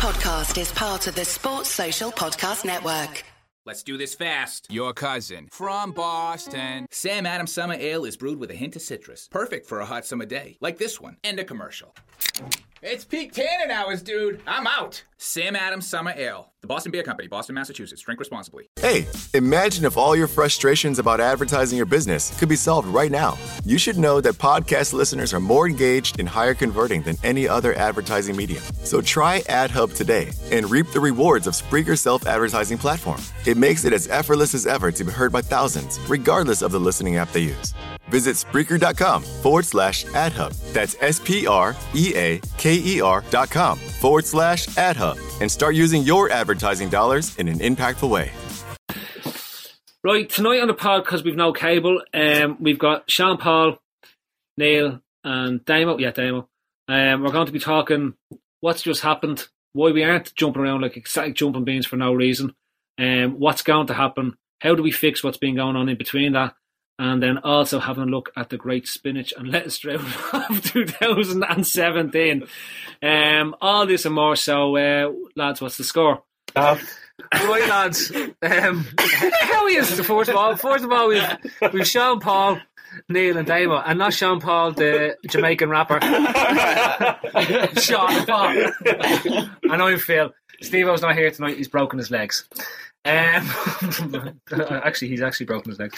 podcast is part of the Sports Social Podcast Network. Let's do this fast. Your cousin from Boston. Sam Adams Summer Ale is brewed with a hint of citrus. Perfect for a hot summer day, like this one. End of commercial. It's peak tannin hours, dude. I'm out. Sam Adams Summer Ale. The Boston Beer Company, Boston, Massachusetts. Drink responsibly. Hey, imagine if all your frustrations about advertising your business could be solved right now. You should know that podcast listeners are more engaged and higher converting than any other advertising medium. So try AdHub today and reap the rewards of Spreaker's self advertising platform. It makes it as effortless as ever to be heard by thousands, regardless of the listening app they use. Visit Spreaker.com forward slash AdHub. That's S P R E A K E R dot com forward slash AdHub and start using your advertising dollars in an impactful way. Right, tonight on the pod, because we've no cable, um, we've got Sean Paul, Neil, and Damo. Yeah, Damo. Um, we're going to be talking what's just happened, why we aren't jumping around like exotic jumping beans for no reason, um, what's going to happen, how do we fix what's been going on in between that, and then also having a look at the great spinach and lettuce drought of 2017. Um, all this and more. So, uh, lads, what's the score? Uh, right, lads. Um, how is it? First of all, first of all, we've we've Sean Paul, Neil, and Damo, and not Sean Paul, the Jamaican rapper. Sean Paul. and I'm Phil. Steve O's not here tonight. He's broken his legs. Um, actually, he's actually broken his leg.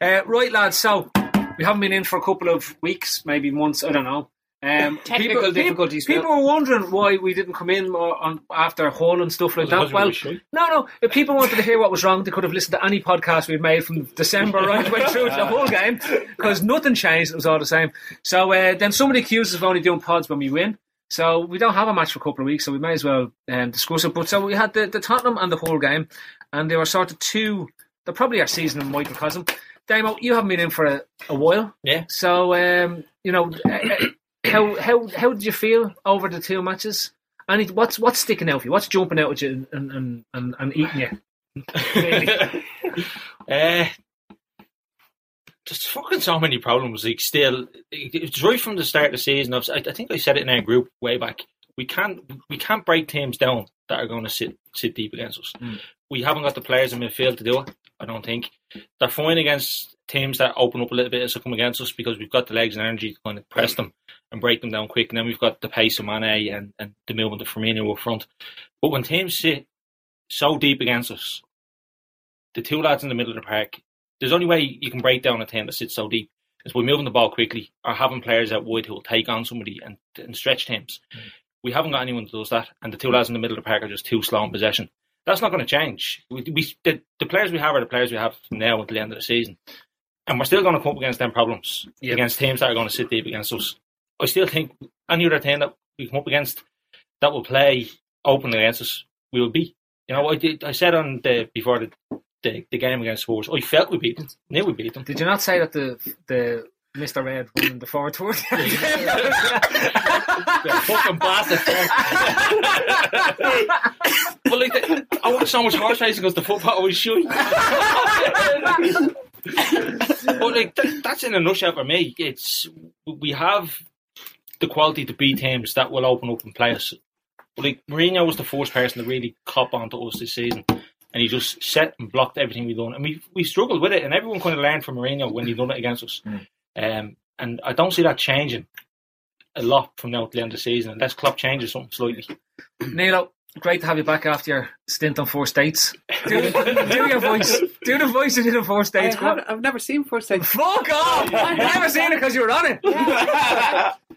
Uh, right, lads. So we haven't been in for a couple of weeks, maybe months. I don't know. Um, Technical people, difficulties, People, people were wondering why we didn't come in more on after Hull and stuff like that. because we Well, were no, no. If people wanted to hear what was wrong, they could have listened to any podcast we've made from December right the way through to the Hull game because nothing changed. It was all the same. So uh, then somebody accused us of only doing pods when we win. So we don't have a match for a couple of weeks, so we may as well um, discuss it. But so we had the, the Tottenham and the Hull game, and they were sort of two. They're probably our season in microcosm. Damo, you haven't been in for a, a while. Yeah. So um, you know, uh, how how how did you feel over the two matches? And it- what's what's sticking out for you? What's jumping out at you and and, and, and eating you? Uh, there's fucking so many problems. Like, still, it's right from the start of the season. I've, I, I think I said it in our group way back. We can't, we can't break teams down that are going to sit sit deep against us. We haven't got the players in midfield to do it. I don't think they're fine against teams that open up a little bit as they come against us because we've got the legs and energy to kind of press them and break them down quick. And then we've got the pace of Mane and, and the movement of Firmino up front. But when teams sit so deep against us, the two lads in the middle of the park, there's only way you can break down a team that sits so deep is by moving the ball quickly or having players out wide who will take on somebody and, and stretch teams. Mm. We haven't got anyone that does that, and the two lads in the middle of the park are just too slow in possession. That's not going to change. We, we the, the players we have are the players we have from now until the end of the season, and we're still going to come up against them problems Yep. against teams that are going to sit deep against us. I still think any other team that we come up against that will play openly against us, we will beat. You know, I did. I said on the before the the, the game against Spurs, I felt we beat them. Knew we beat them. Did you not say that the the Mr. Red won the forward tour? Yeah, fucking bastard. but like, the, I watched so much horse racing because the football was shit. but like, that, that's in a nutshell for me. It's we have the quality to beat teams that will open up and play us. But like, Mourinho was the first person to really cop onto us this season. And he just set and blocked everything we've done. And we we struggled with it. And everyone kind of learned from Mourinho when he done it against us. Mm. Um, and I don't see that changing a lot from now to the end of the season, unless Klopp changes something slightly. Nilo, great to have you back after your stint on Four States. Do, do your voice. Do the voice you did on Four I States. Go on. haven't- I've never seen Four State. Fuck off! I've never seen it because you were on it.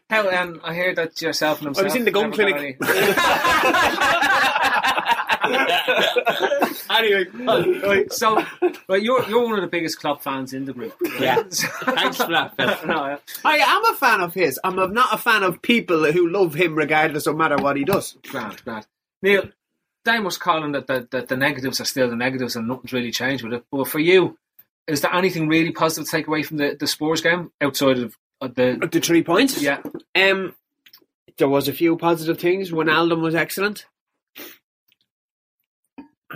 How, um, I hear that yourself and I himself. was in the gun never got clinic. any- anyway, right, so right, you're you're one of the biggest Klopp fans in the group. right? Yeah. Thanks for that, Phil. no, yeah. I am a fan of his. I'm not a fan of people who love him regardless of matter what he does. Grand, grand. Neil, Dan was calling that the, that the negatives are still the negatives and nothing's really changed with it. But for you, is there anything really positive to take away from the, the Spurs game outside of uh, the. The three points. Yeah. Um, there was a few positive things. Ronaldo was excellent.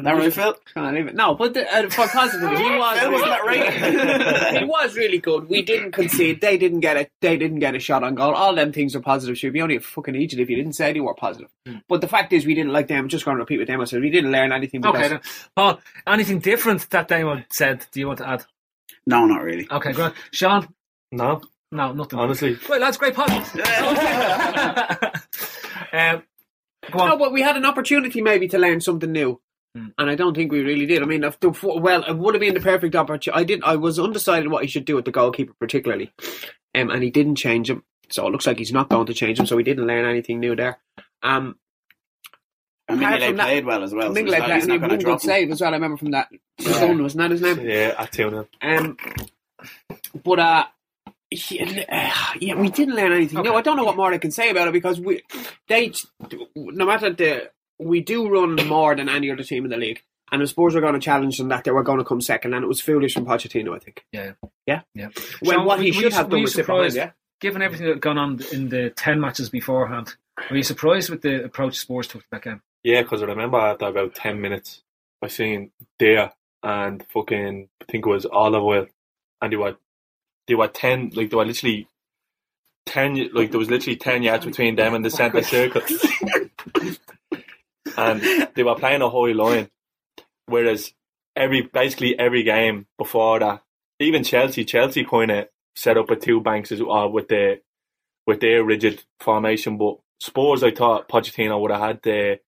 That right, Phil? Can't even. No, but the, uh, for positive, he was. Phil, wasn't that right? he was really good. We didn't concede. They didn't get a. They didn't get a shot on goal. All them things are positive. Should be only a fucking idiot if you didn't say they were positive. But the fact is, we didn't like them. I'm just going to repeat what Damo said. We didn't learn anything. Okay, then. Paul, anything different that Damon said? Do you want to add? no, not really. Okay, great. Sean? No, No, nothing. honestly. Right, that's great pod. um, go on. No, but we had an opportunity maybe to learn something new. And I don't think we really did. I mean, if the, well, it would have been the perfect opportunity. I did. I was undecided what he should do with the goalkeeper, particularly, um, and he didn't change him. So it looks like he's not going to change him. So we didn't learn anything new there. Um, And Apart Mignolet from that- played well as well. so Mignolet he's not, played he's and not he going one to good save as well. I remember from that. Son wasn't that his name? Yeah, at 2 0. Um, but uh, yeah, uh, yeah, we didn't learn anything. No, I don't know what more I can say about it because we they no matter the we do run more than any other team in the league. And the Spurs were going to challenge them that they were going to come second, and it was foolish from Pochettino, I think. Yeah. Yeah? Yeah. When Sean, what he were should you- have were done you was sit behind, surprised, yeah? Given everything that had gone on in the 10 matches beforehand, were you surprised with the approach Spurs took to that game? Yeah, because I remember after about 10 minutes, I seen there and fucking, I think it was olive oil, and they were, they were 10, like, they were literally 10, like, there was literally 10 yards between them and the centre circle. and they were playing a high line. Whereas every, basically every game before that, even Chelsea, Chelsea kind of set up with two banks as well with the, with their rigid formation, but Spurs, I thought Pochettino would have had the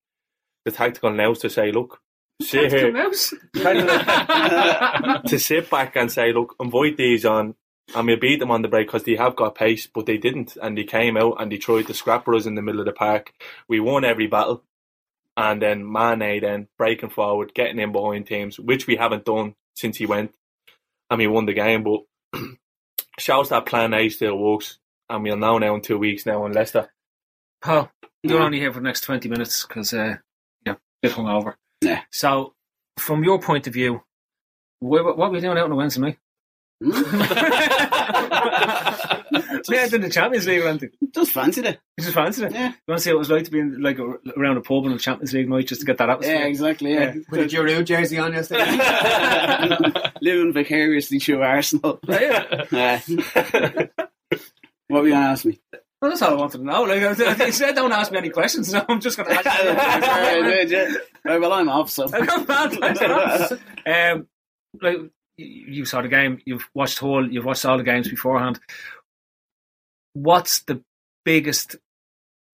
the tactical nous to say, look, sit here, Mouse? to sit back and say, look, invite these on, and we beat them on the break because they have got pace, but they didn't, and they came out and they tried to scrapper us in the middle of the park. We won every battle, and then Mane then breaking forward, getting in behind teams, which we haven't done since he went, and we won the game. But shows that Plan A still works, and we'll know now in two weeks now in Leicester. Paul, you're Yeah. only here for the next 20 minutes because uh, you're a bit hungover. Yeah. So, from your point of view, what, what are we doing out on a Wednesday night? yeah, in the Champions League or anything. Just fancied it. You just fancied it? Yeah. You want to see what it was like to be in, like around a pub in the Champions League night just to get that atmosphere? Yeah, exactly. Yeah. With a Giroud jersey on yesterday. Living vicariously through Arsenal. Yeah. Yeah. what were you going to ask me? Well, that's all I wanted to know. Like, I- you said don't ask me any questions, so I'm just going to ask Sorry, you. did, yeah. Well, I'm off, so. I got bad thanks for that. um, like you you saw the game, you've watched Hull, you've watched all the games beforehand. What's the biggest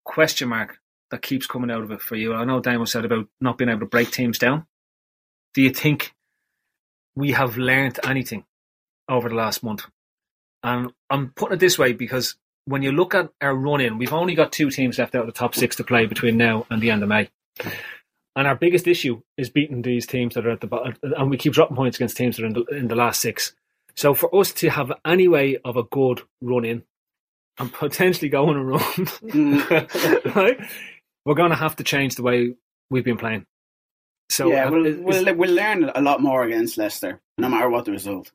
question mark that keeps coming out of it for you? I know Damo said about not being able to break teams down. Do you think we have learned anything over the last month? And I'm putting it this way because when you look at our run in, we've only got two teams left out of the top six to play between now and the end of May. And our biggest issue is beating these teams that are at the bottom, and we keep dropping points against teams that are in the, in the last six. So for us to have any way of a good run in and potentially going around, right, we're going to have to change the way we've been playing. So yeah, uh, we'll, is- we'll, we'll learn a lot more against Leicester, no matter what the result.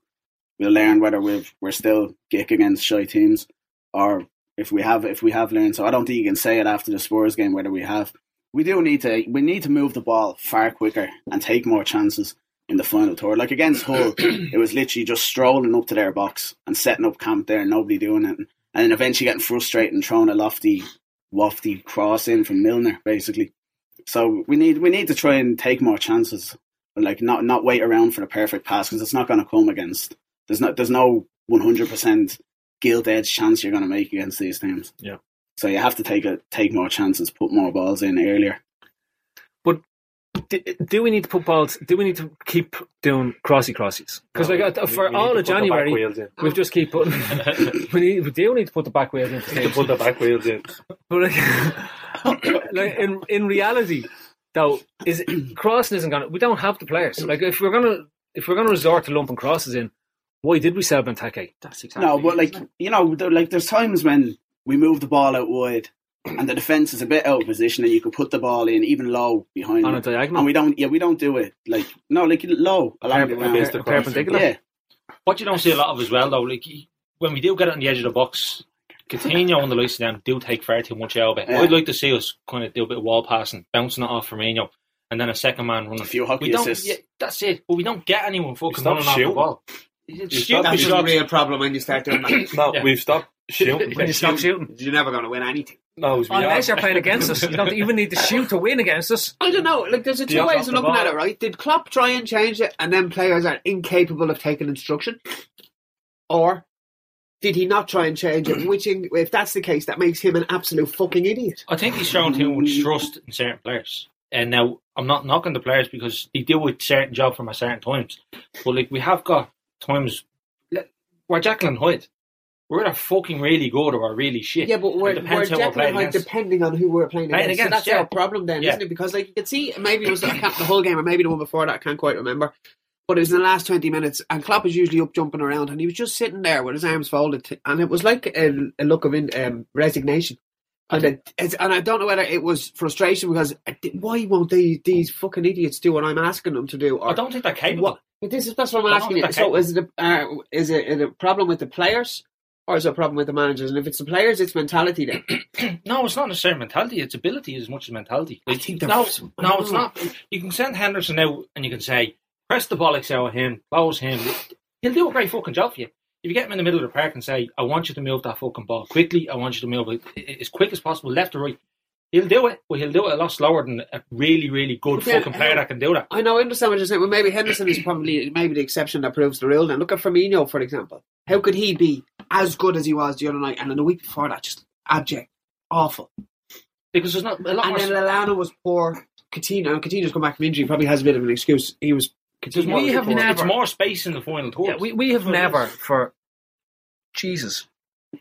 We'll learn whether we've, we're still geek against shy teams, or if we have if we have learned. So I don't think you can say it after the Spurs game whether we have. We do need to we need to move the ball far quicker and take more chances in the final third. Like against Hull, it was literally just strolling up to their box and setting up camp there, nobody doing it, and then eventually getting frustrated and throwing a lofty, lofty cross in from Milner, basically. So we need we need to try and take more chances, like not not wait around for the perfect pass because it's not going to come against. There's not there's no one hundred percent gilt edge chance you're going to make against these teams. Yeah. So you have to take a take more chances, put more balls in earlier. Do, do we need to put balls? Do we need to keep doing crossy crossies? Because like uh, We- for we all of put the back January, we've just keep putting. we, need, we do need to put the back wheels into to put the back wheels in. But like, like in in reality, though, is crossing isn't gonna. We don't have the players. Like if we're gonna if we're gonna resort to lumping crosses in, why did we sell Benteke? That's exactly No, but like it? you know, there, like there's times when we move the ball out wide and the defense is a bit out of position, and you could put the ball in even low behind On a them. diagonal? And we don't, yeah, we don't do it like no, like low along the Perp- ground. Against the per- cross. perpendicular. Yeah, What you don't see a lot of as well, though, like when we do get it on the edge of the box, Coutinho and the likes of them do take far too much out of it. Yeah. I'd like to see us kind of do a bit of wall passing, bouncing it off Firmino, and then a second man running. A few hockey we don't, assists. Yeah, that's it. But we don't get anyone fucking stop running off the ball. It's You stupid stop That's a shots. real problem when you start doing that. No, Yeah. we've stopped shooting. When you stop shooting. You're never going to win anything. no, Unless are. you're playing against us. You don't even need to shoot to win against us. I don't know. Like, there's a two Yeah, ways of the looking at it, right? Did Klopp try and change it, and then players are incapable of taking instruction, or did he not try and change it? Which, in, if that's the case, that makes him an absolute fucking idiot. I think he's shown too much trust in certain players. And now I'm not knocking the players because they deal with certain job from a certain times. But like we have got times we're Jekyll and Hyde. We're either fucking really good or we're really shit. Yeah, but we're, we're depends who Jekyll and playing Hyde depending on who we're playing Playing against. So that's yeah. our problem then, Yeah. isn't it? Because like you can see, maybe it was the Hull game, or maybe the one before that. I can't quite remember. But it was in the last twenty minutes, and Klopp was usually up jumping around, and he was just sitting there with his arms folded, and it was like a, a look of in, um, resignation. And, it, it's, and I don't know whether it was frustration because I di- why won't they, these fucking idiots do what I'm asking them to do? Or I don't think they're capable. what? But this is that's what I'm asking you. So is it a, uh, is it a problem with the players, or is it a problem with the managers? And if it's the players, it's mentality then. No, it's not necessarily mentality. It's ability as much as mentality. I think they're- no, I no, it's not. You can send Henderson out and you can say, press the bollocks out of him, close him. He'll do a great fucking job for you. If you get him in the middle of the park and say, I want you to move that fucking ball quickly, I want you to move it as quick as possible, left or right, he'll do it. But he'll do it a lot slower than a really, really good But then fucking player how- that can do that. I know, I understand what you're saying. Well, maybe Henderson is probably maybe the exception that proves the rule. Then look at Firmino, for example. How could he be as good as he was the other night, and then the week before that, just abject, awful? Because there's not a lot And more. then Lallana was poor. Coutinho, and Coutinho's come back from injury. Probably has a bit of an excuse. He was. Coutinho We was have poor. never- It's more space in the final tour. Yeah, we, we have never, for Jesus,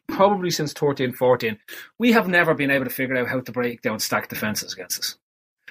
probably since 13 14, we have never been able to figure out how to break down stacked defences against us.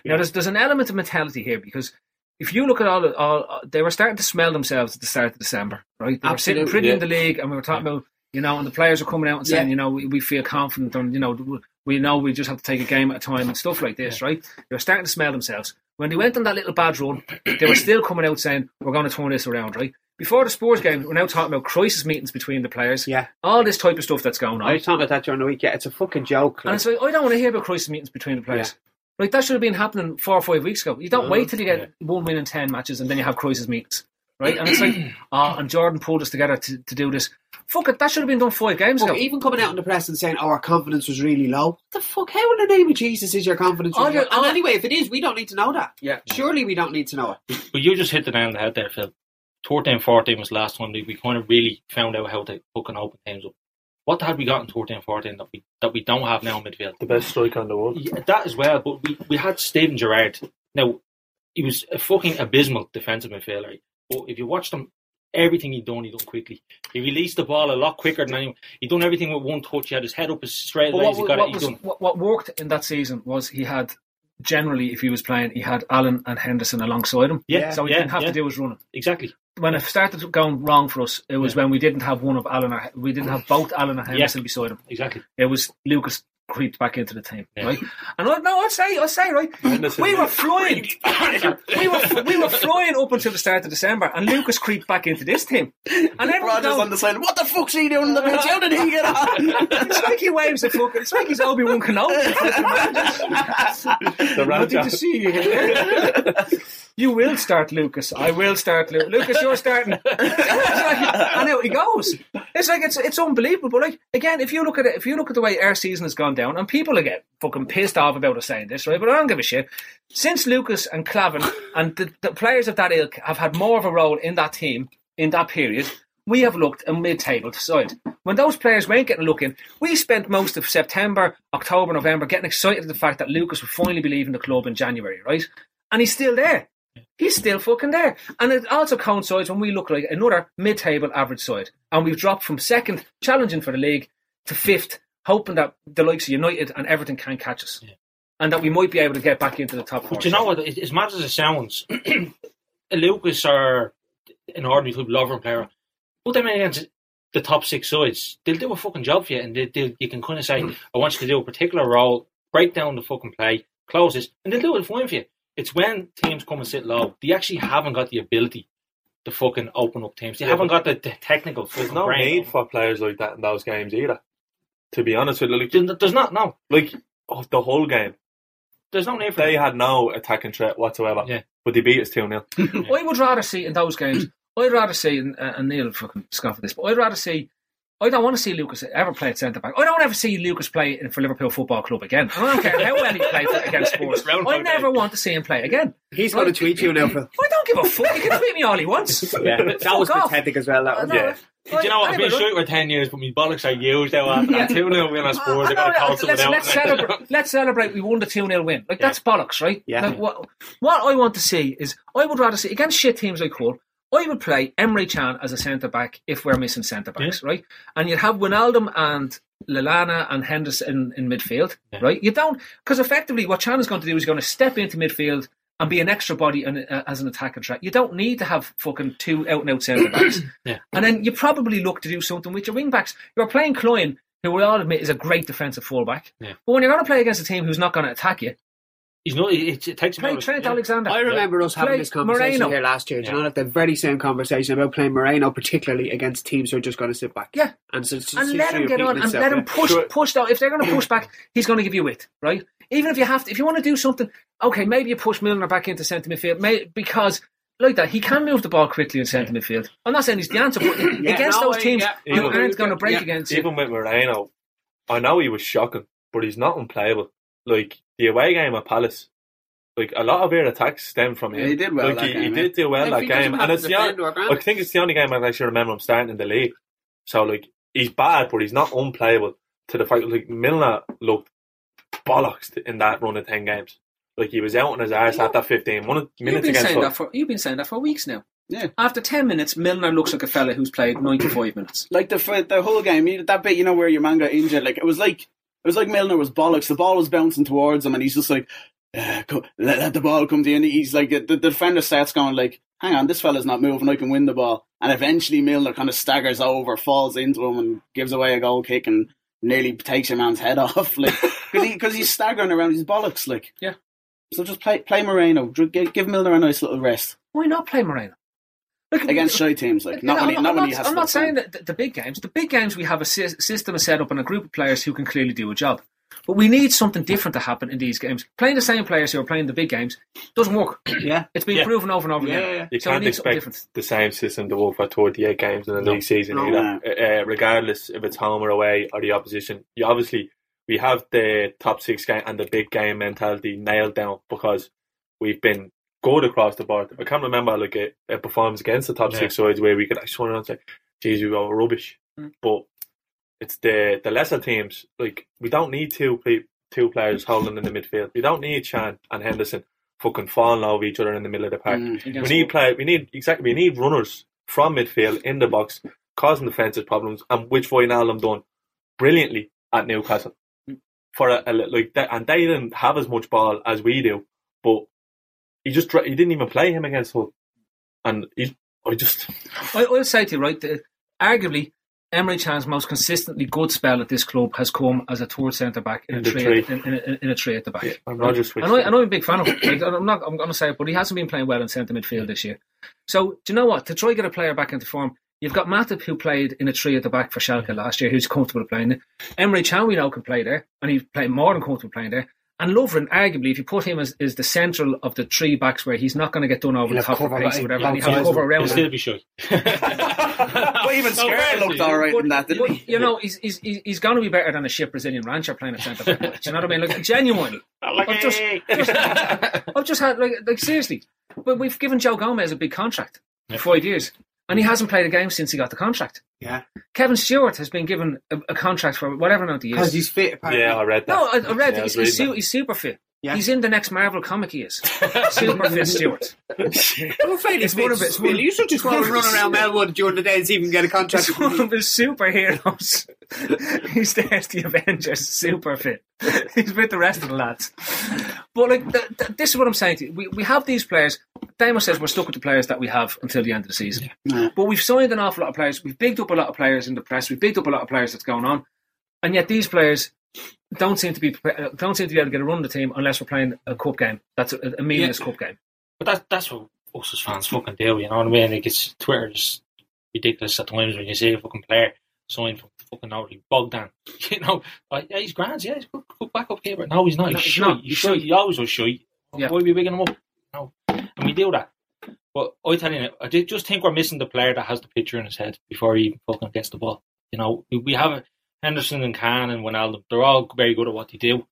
Now, there's, there's an element of mentality here because if you look at all, all, they were starting to smell themselves at the start of December, right? They were sitting Absolutely, pretty in the league, and we were talking about, you know, and the players are coming out and saying, Yeah. you know, we, we feel confident, and you know, we know we just have to take a game at a time and stuff like this, right? They were starting to smell themselves. When they went on that little bad run, they were still coming out saying, "We're going to turn this around," right? Before the Spurs game, we're now talking about crisis meetings between the players, Yeah. all this type of stuff that's going on. I was talking about that during the week. Yeah, it's a fucking joke. And it's like, I don't want to hear about crisis meetings between the players. Like, that should have been happening four or five weeks ago. You don't wait mm-hmm. till you get one win in 10 matches and then you have crisis meetings. Right? And it's like, oh, and Jordan pulled us together to, to do this. Fuck it, that should have been done five games But ago. even coming out in the press and saying, "Oh, our confidence was really low." What the fuck? How in the name of Jesus is your confidence? All really low? And anyway, if it is, we don't need to know that. Yeah. Surely we don't need to know it. But you just hit the nail on the head there, Phil. 13 14 was the last time that we kind of really found out how to fucking open teams up. What had we got in 13 14 that we that we don't have now in midfield? The best striker in the world. Yeah, that as well, but we, we had Steven Gerrard. Now, he was a fucking abysmal defensive midfielder. But if you watched him, everything he done, he done quickly. He released the ball a lot quicker than anyone. He done everything with one touch. He had his head up as straight But away what, as he what, it. Was, done. what, what worked in that season was he had, generally, if he was playing, he had Allen and Henderson alongside him. Yeah, So he yeah, didn't have yeah. to do his running. Exactly. When it started going wrong for us, it was when we didn't have one of Allen. we didn't have both Allen and Henderson beside him. Exactly. It was Lucas creeped back into the team, Yeah. right? And I, no, I'd say, I'd say, right, we were flying, we were we were flying up until the start of December, and Lucas creeped back into this team, and Rodgers on the side. What the fuck's he doing in the pitch? How did he get on? it's like he waves a fucking, it's like he's Obi Wan Kenobi. The Nothing to see you here. You will start, Lucas. I will start, Lucas. Lucas, you're starting. and out he goes. It's like it's it's unbelievable. But like again, if you look at it, if you look at the way our season has gone down, and people are get fucking pissed off about us saying this, right? But I don't give a shit. Since Lucas and Klavan and the, the players of that ilk have had more of a role in that team in that period, we have looked a mid-table side. When those players weren't getting looking, we spent most of September, October, November getting excited at the fact that Lucas would finally be leaving the club in January, right? And he's still there. He's still fucking there. And it also coincides when we look like another mid-table average side. And we've dropped from second, challenging for the league, to fifth, hoping that the likes of United and everything can catch us. And that we might be able to get back into the top four. But you know what? As mad as it sounds, a Lucas or an ordinary club lover player, put them in against the top six sides, they'll do a fucking job for you, and they, they, you can kind of say, hmm. "I want you to do a particular role, break down the fucking play, close this," and they'll do it fine for you. It's when teams come and sit low, they actually haven't got the ability to fucking open up teams. They Yeah, haven't got the, the technical There's no brain. need for players like that in those games either. To be honest with you, like, There's not no. like oh, the Hull game. there's no need for They that. had no attacking threat whatsoever. Yeah. But they beat us 2 0. I would rather see in those games. I'd rather see, and, uh, and Neil fucking scoff at this, but I'd rather see. I don't want to see Lucas ever play at centre back. I don't ever see Lucas play for Liverpool Football Club again. I don't care how well he played against Spurs. I never want to see him play again. He's going to tweet you now, Phil. I don't give a fuck. He can tweet me all he wants. Yeah, that was Fuck off. pathetic as well. That was. Yeah. Do you know what? I've been shooting for 10 years, but my bollocks are used now after that 2 0 win on Spurs. They're going to call let's, let's, celebrate, let's celebrate we won the 2 0 win. Like, that's bollocks, right? Yeah. Like, what, what I want to see is, I would rather see, against shit teams like Hull, I would play Emre Can as a centre back if we're missing centre backs, right? And you'd have Wijnaldum and Lallana and Henderson in, in midfield, right? You don't, because effectively what Chan is going to do is going to step into midfield and be an extra body and, uh, as an attacking threat. You don't need to have fucking two out and out centre backs. Yeah. And then you probably look to do something with your wing backs. You're playing Clyne, who we all admit is a great defensive fullback. Yeah. But when you're going to play against a team who's not going to attack you, He's not, it, it takes him play out Trent yeah. Alexander. I remember us having Play this conversation Moreno. here last year. Do you Yeah. know the very same conversation about playing Moreno, particularly against teams who are just going to sit back. Yeah. and so it's, and it's let him get on and itself, let him push Sure. push down. If they're going to push back, he's going to give you width, right? Even if you have to, if you want to do something, okay, maybe you push Milner back into centre midfield, may, because like that he can move the ball quickly in centre midfield. I'm not saying he's the answer, but Yeah, against no, those teams yeah, who yeah. aren't going to break Yeah. against you, Even with Moreno, I know he was shocking, but he's not unplayable. Like, the away game at Palace, like, a lot of their attacks stem from him. Yeah, he did well Like, that he, game, he did do well If that game. And it's the only, I think it's the only game I actually remember him starting in the league. So, like, he's bad, but he's not unplayable to the fact like, Milner looked bollocks in that run of 10 games. Like, he was out on his arse after 15 minutes you've minutes been against saying that for you've been saying that for weeks now. Yeah. After ten minutes, Milner looks like a fella who's played ninety five minutes. Like the the Hull game, that bit, you know, where your man got injured, like it was like it was like Milner was bollocks. The ball was bouncing towards him, and he's just like, uh, co- let, let the ball come to you. And he's like, the, the defender starts going like, hang on, this fella's not moving. I can win the ball. And eventually, Milner kind of staggers over, falls into him, and gives away a goal kick, and nearly takes your man's head off, like because he, cause he's staggering around. his bollocks, like Yeah. So just play play Moreno. Give, give Milner a nice little rest Why not play Moreno? Look, against show teams, like not No, when he, not when he has. I'm not saying that the, the big games. The big games we have a sy- system set up and a group of players who can clearly do a job. But we need something different to happen in these games. Playing the same players who are playing the big games doesn't work. Yeah. It's been Yeah. proven over and over Yeah, again. yeah, yeah. You So we can't expect the same system to work for 28 games in the No. league season No. either, uh, uh, regardless if it's home or away or the opposition. You obviously we have the top six game and the big game mentality nailed down because we've been good across the board. I can't remember like a, a performance against the top Yeah. six sides where we could actually turn around and say, "Geez, we were rubbish," Mm. but it's the the lesser teams. Like we don't need two pe- two players holding in the midfield. We don't need Can and Henderson fucking falling over each other in the middle of the park. Mm. We need play. We need exactly. We need runners from midfield in the box, causing defensive problems, and which Wijnaldum done brilliantly at Newcastle. For a, a like that, and they didn't have as much ball as we do, but he just he didn't even play him against Hull, and he, I just I, I'll say to you, right, that arguably, Emre Can's most consistently good spell at this club has come as a third centre back in, In a three, three. in, in, a- in a three at the back. I'm Roger switched. And, I, and I'm a big fan of him. Like, I'm not. I'm going to say it, but he hasn't been playing well in centre midfield this year. So do you know what? To try get a player back into form, you've got Matip who played in a three at the back for Schalke last year, who's comfortable playing there. Emre Can we know can play there, and he's playing more than comfortable playing there. And Lovren, arguably, if you put him as, as the central of the three backs, where he's not going to get done over He'll the have top of cover pace or whatever, and he'll cover around He'll him. still be shy. But even Skerr looked all right in that, didn't he? You know, he's, he's, he's he's going to be better than a shit Brazilian rancher playing at centre back. You know what I mean? Like, genuinely. I've just, just, I've just had, like, like, seriously. But we've given Joe Gomez a big contract for five years, and he hasn't played a game since he got the contract. Yeah. Kevin Stewart has been given a, a contract for whatever amount of Because years. he's fit, apparently. yeah, I read that. No, I, I read Yeah, I he's, was he's, su- that. he's super fit. Yeah. He's in the next Marvel comic. He is super fit Stewart. I'm afraid It's it's one of it- it's one of- You should just go and run around Melwood during the day and see if you can get a contract. He's one of his superheroes. He's there's the Avengers, super fit. He's with the rest of the lads. But like, th- th- this is what I'm saying to you. We, we have these players. Damo says we're stuck with the players that we have until the end of the season. Yeah. But we've signed an awful lot of players. We've bigged up a lot of players in the press. We've bigged up a lot of players that's going on, and yet these players don't seem to be don't seem to be able to get a run of the team unless we're playing a cup game. That's a, a meaningless cup game. But that, that's what us as fans fucking do, you know what I mean? Like, it's, Twitter is ridiculous at times when you see a fucking player signed for fucking like Bogdan. You know, like, yeah, he's grand, yeah, he's good, good backup keeper. No, he's not. No, He's he's shy. not. He's He's shy. shy. He always was shy. Yeah. Why are we bigging him up? No, and we do that. But I tell you, I just think we're missing the player that has the picture in his head before he even fucking gets the ball. You know, we, we have Henderson and Can and Wijnaldum. They're all very good at what they do,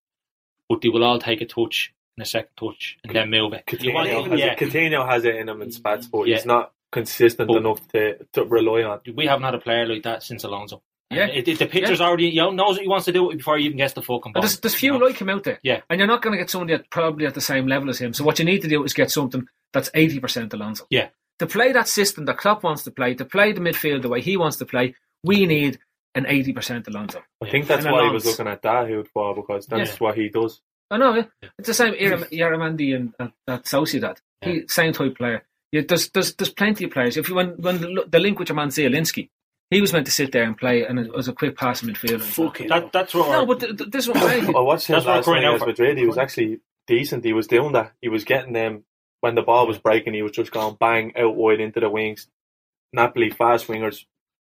but they will all take a touch and a second touch and then move it. You want- Coutinho, has yeah. it, Coutinho has it in him in spats, but Yeah. he's not consistent But- enough to, to rely on. we haven't had a player like that since Alonso. Yeah. And it, it- the picture's already, you know, knows what he wants to do before he even gets the fucking ball. And there's, there's few you know? like him out there. Yeah. And you're not going to get somebody at probably at the same level as him. So what you need to do is get something that's 80% Alonso. Yeah. To play that system that Klopp wants to play, to play the midfield the way he wants to play, we need an 80% Alonso. I think that's And why he was looking at Dahoud for because that's Yeah. what he does. I know, yeah. It's the same Yaram- Yaramandi and at, at Sociedad. He, same type player. Yeah, there's, there's, there's plenty of players. If you when, when the, the link with your man Zielinski, he was meant to sit there and play, and it was a quick pass in midfield. Fucking That, that's what No, we're- but th- th- this is what I'm saying. Watched him That's what last we're night crying out against for. Madrid. He was actually decent. He was doing that. He was getting them when the ball was breaking. He was just going bang out wide into the wings. Napoli fast wingers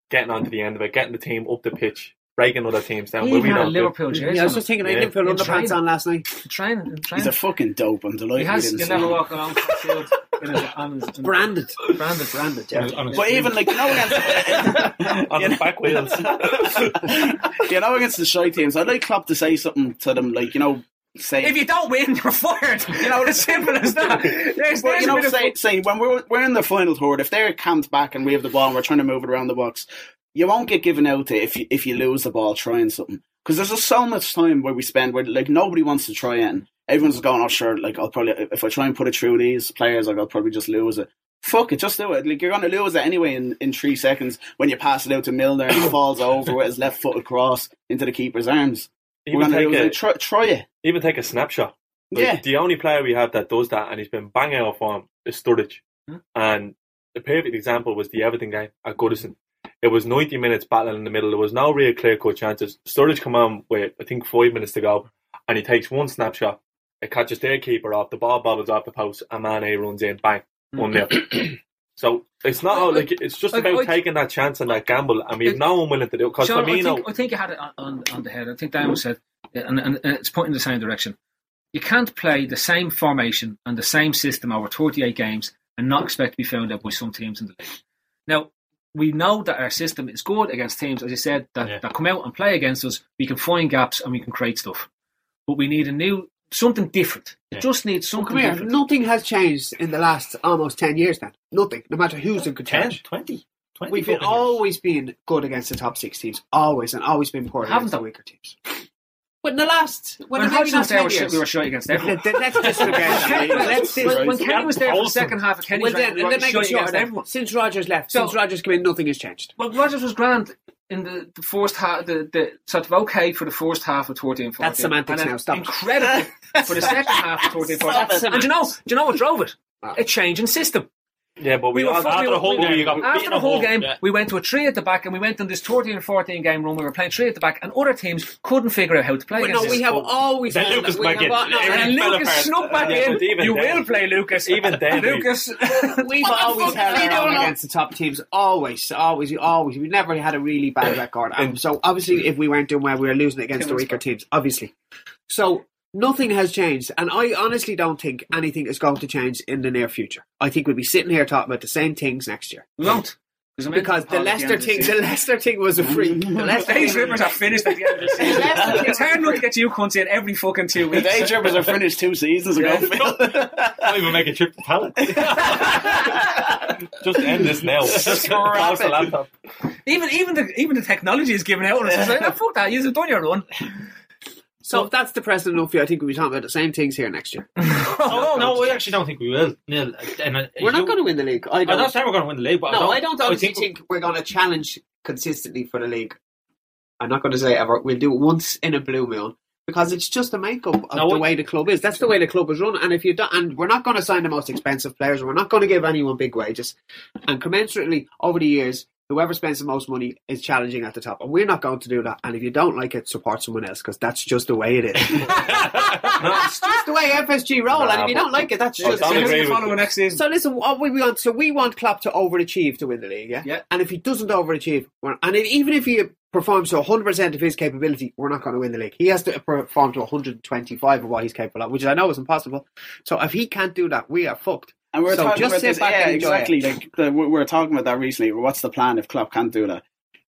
getting onto the end of it, getting the team up the pitch, breaking other teams down. He Where even had a. Liverpool jersey. Yeah, I was just thinking, I Yeah. didn't put In underpants training. on last night. Training, in He's a fucking dope. I'm delighted He has. You didn't never him. walk around the field in his, on his Branded. branded, branded. Yeah. on his- But even like you know against on the back wheels. you know against the shy teams, I'd like Klopp to say something to them like you know say If you don't win, you're fired. You know, as simple as that. There's, But there's you know, of say, say when we're we're in the final third, if they're camped back and we have the ball and we're trying to move it around the box, you won't get given out to if you if you lose the ball trying something. Because there's just so much time where we spend where like nobody wants to try it. And everyone's going, oh sure, like I'll probably if I try and put it through these players, like I'll probably just lose it. Fuck it, just do it. Like you're going to lose it anyway in, in three seconds when you pass it out to Milner and he falls over with his left foot across into the keeper's arms. Even take, a. Try, try it. even take a snapshot. Like, Yeah. The only player we have that does that and he's been bang out of form is Sturridge. Hmm. And the perfect example was the Everton game at Goodison. It was 90 minutes battling in the middle. There was no real clear cut chances. Sturridge come on with, I think, five minutes to go. And he takes one snapshot. It catches their keeper off. The ball bobbles off the post. And Mane runs in. Bang. Hmm. 1 0. so it's not like, it's just I- about I- taking that chance and that gamble. And we've It- no one willing to do it. Because Sean, I think, I think you had it on, on, on the head. I think Daniel said, and, and, and it's pointing in the same direction. You can't play the same formation and the same system over 38 games and not expect to be found out by some teams in the league. Now, we know that our system is good against teams, as you said, that, Yeah. that come out and play against us. We can find gaps and we can create stuff. But we need a new, something different. Yeah. Just need something Come here. Nothing has changed in the last almost 10 years then. Nothing. No matter who's in 10, 20, 20 We've been always been good against the top six teams. Always. And always been poor Haven't against the weaker teams. But in the last... When, When, maybe was there, we were, years. we were shy against everyone. Let- Let's disregard that. Let's when, when Kenny was there for the second half of Kenny's Well, then, we and were then make shy against then. everyone. Since Rodgers left, So- since Rodgers came in, nothing has changed. Well, Rodgers was grand in the, the first half, the, the sort of okay for the first half of 13 14. That's semantics now, stop. Incredible for the second half of 13 14. And do you know, do you know what drove it? Ah. A change in system. Yeah, but we, We were all, after the whole we- game, you got After the whole game, yeah. we went to a three at the back and we went on this 13 and 14 game run. We were playing three at the back and other teams couldn't figure out how to play But no, we us. have always... Then Lucas that we back have in. al- no, and Lucas snuck back Yeah, in. but You then- will play Lucas. even then, Lucas. We've always held our own against the top teams. Always, always, always. We've never had a really bad record. And um, so obviously, if we weren't doing well, we were losing against the weaker teams. Obviously, so nothing has changed, and I honestly don't think anything is going to change in the near future. I think we'll be sitting here talking about the same things next year We won't. because the Leicester thing, the Leicester thing was a freak. The Leicester Day thing, are finished at the end of the season. it's hard enough to get you cunts in every fucking two weeks. The weeks. day trippers are finished two seasons ago. Phil. Don't even make a trip to Palace. just end this now. Just Close the laptop. Even even the even the technology is giving out. on us. It's like, oh, fuck that. You've done your run. So if that's the precedent enough. for you, I think we'll be talking about the same things here next year. oh, no, we actually don't think we will. Neil, and, uh, We're not going to win the league. I I'm don't. not saying we're going to win the league, but no, I don't, I think, we're going to challenge consistently for the league. I'm not going to say ever. We'll do it once in a blue moon because it's just a makeup of No, the way the club is. That's the way the club is run. And if you don't, and we're not going to sign the most expensive players. We're not going to give anyone big wages. And commensurately over the years, whoever spends the most money is challenging at the top. And we're not going to do that. And if you don't like it, support someone else because that's just the way it is. it's just the way FSG roll. and if you don't like it, that's I just. don't See how agree you with follow you. next season. So listen, what we want, so we want Klopp to overachieve to win the league, yeah. Yeah. And if he doesn't overachieve, and if, even if he performs to 100% of his capability, we're not going to win the league. He has to perform to 125 of what he's capable of, which I know is impossible. So if he can't do that, we are fucked. And we're So talking just about sit this, back yeah, exactly. it. Like the, we we were talking about that recently. What's the plan if Klopp can't do that?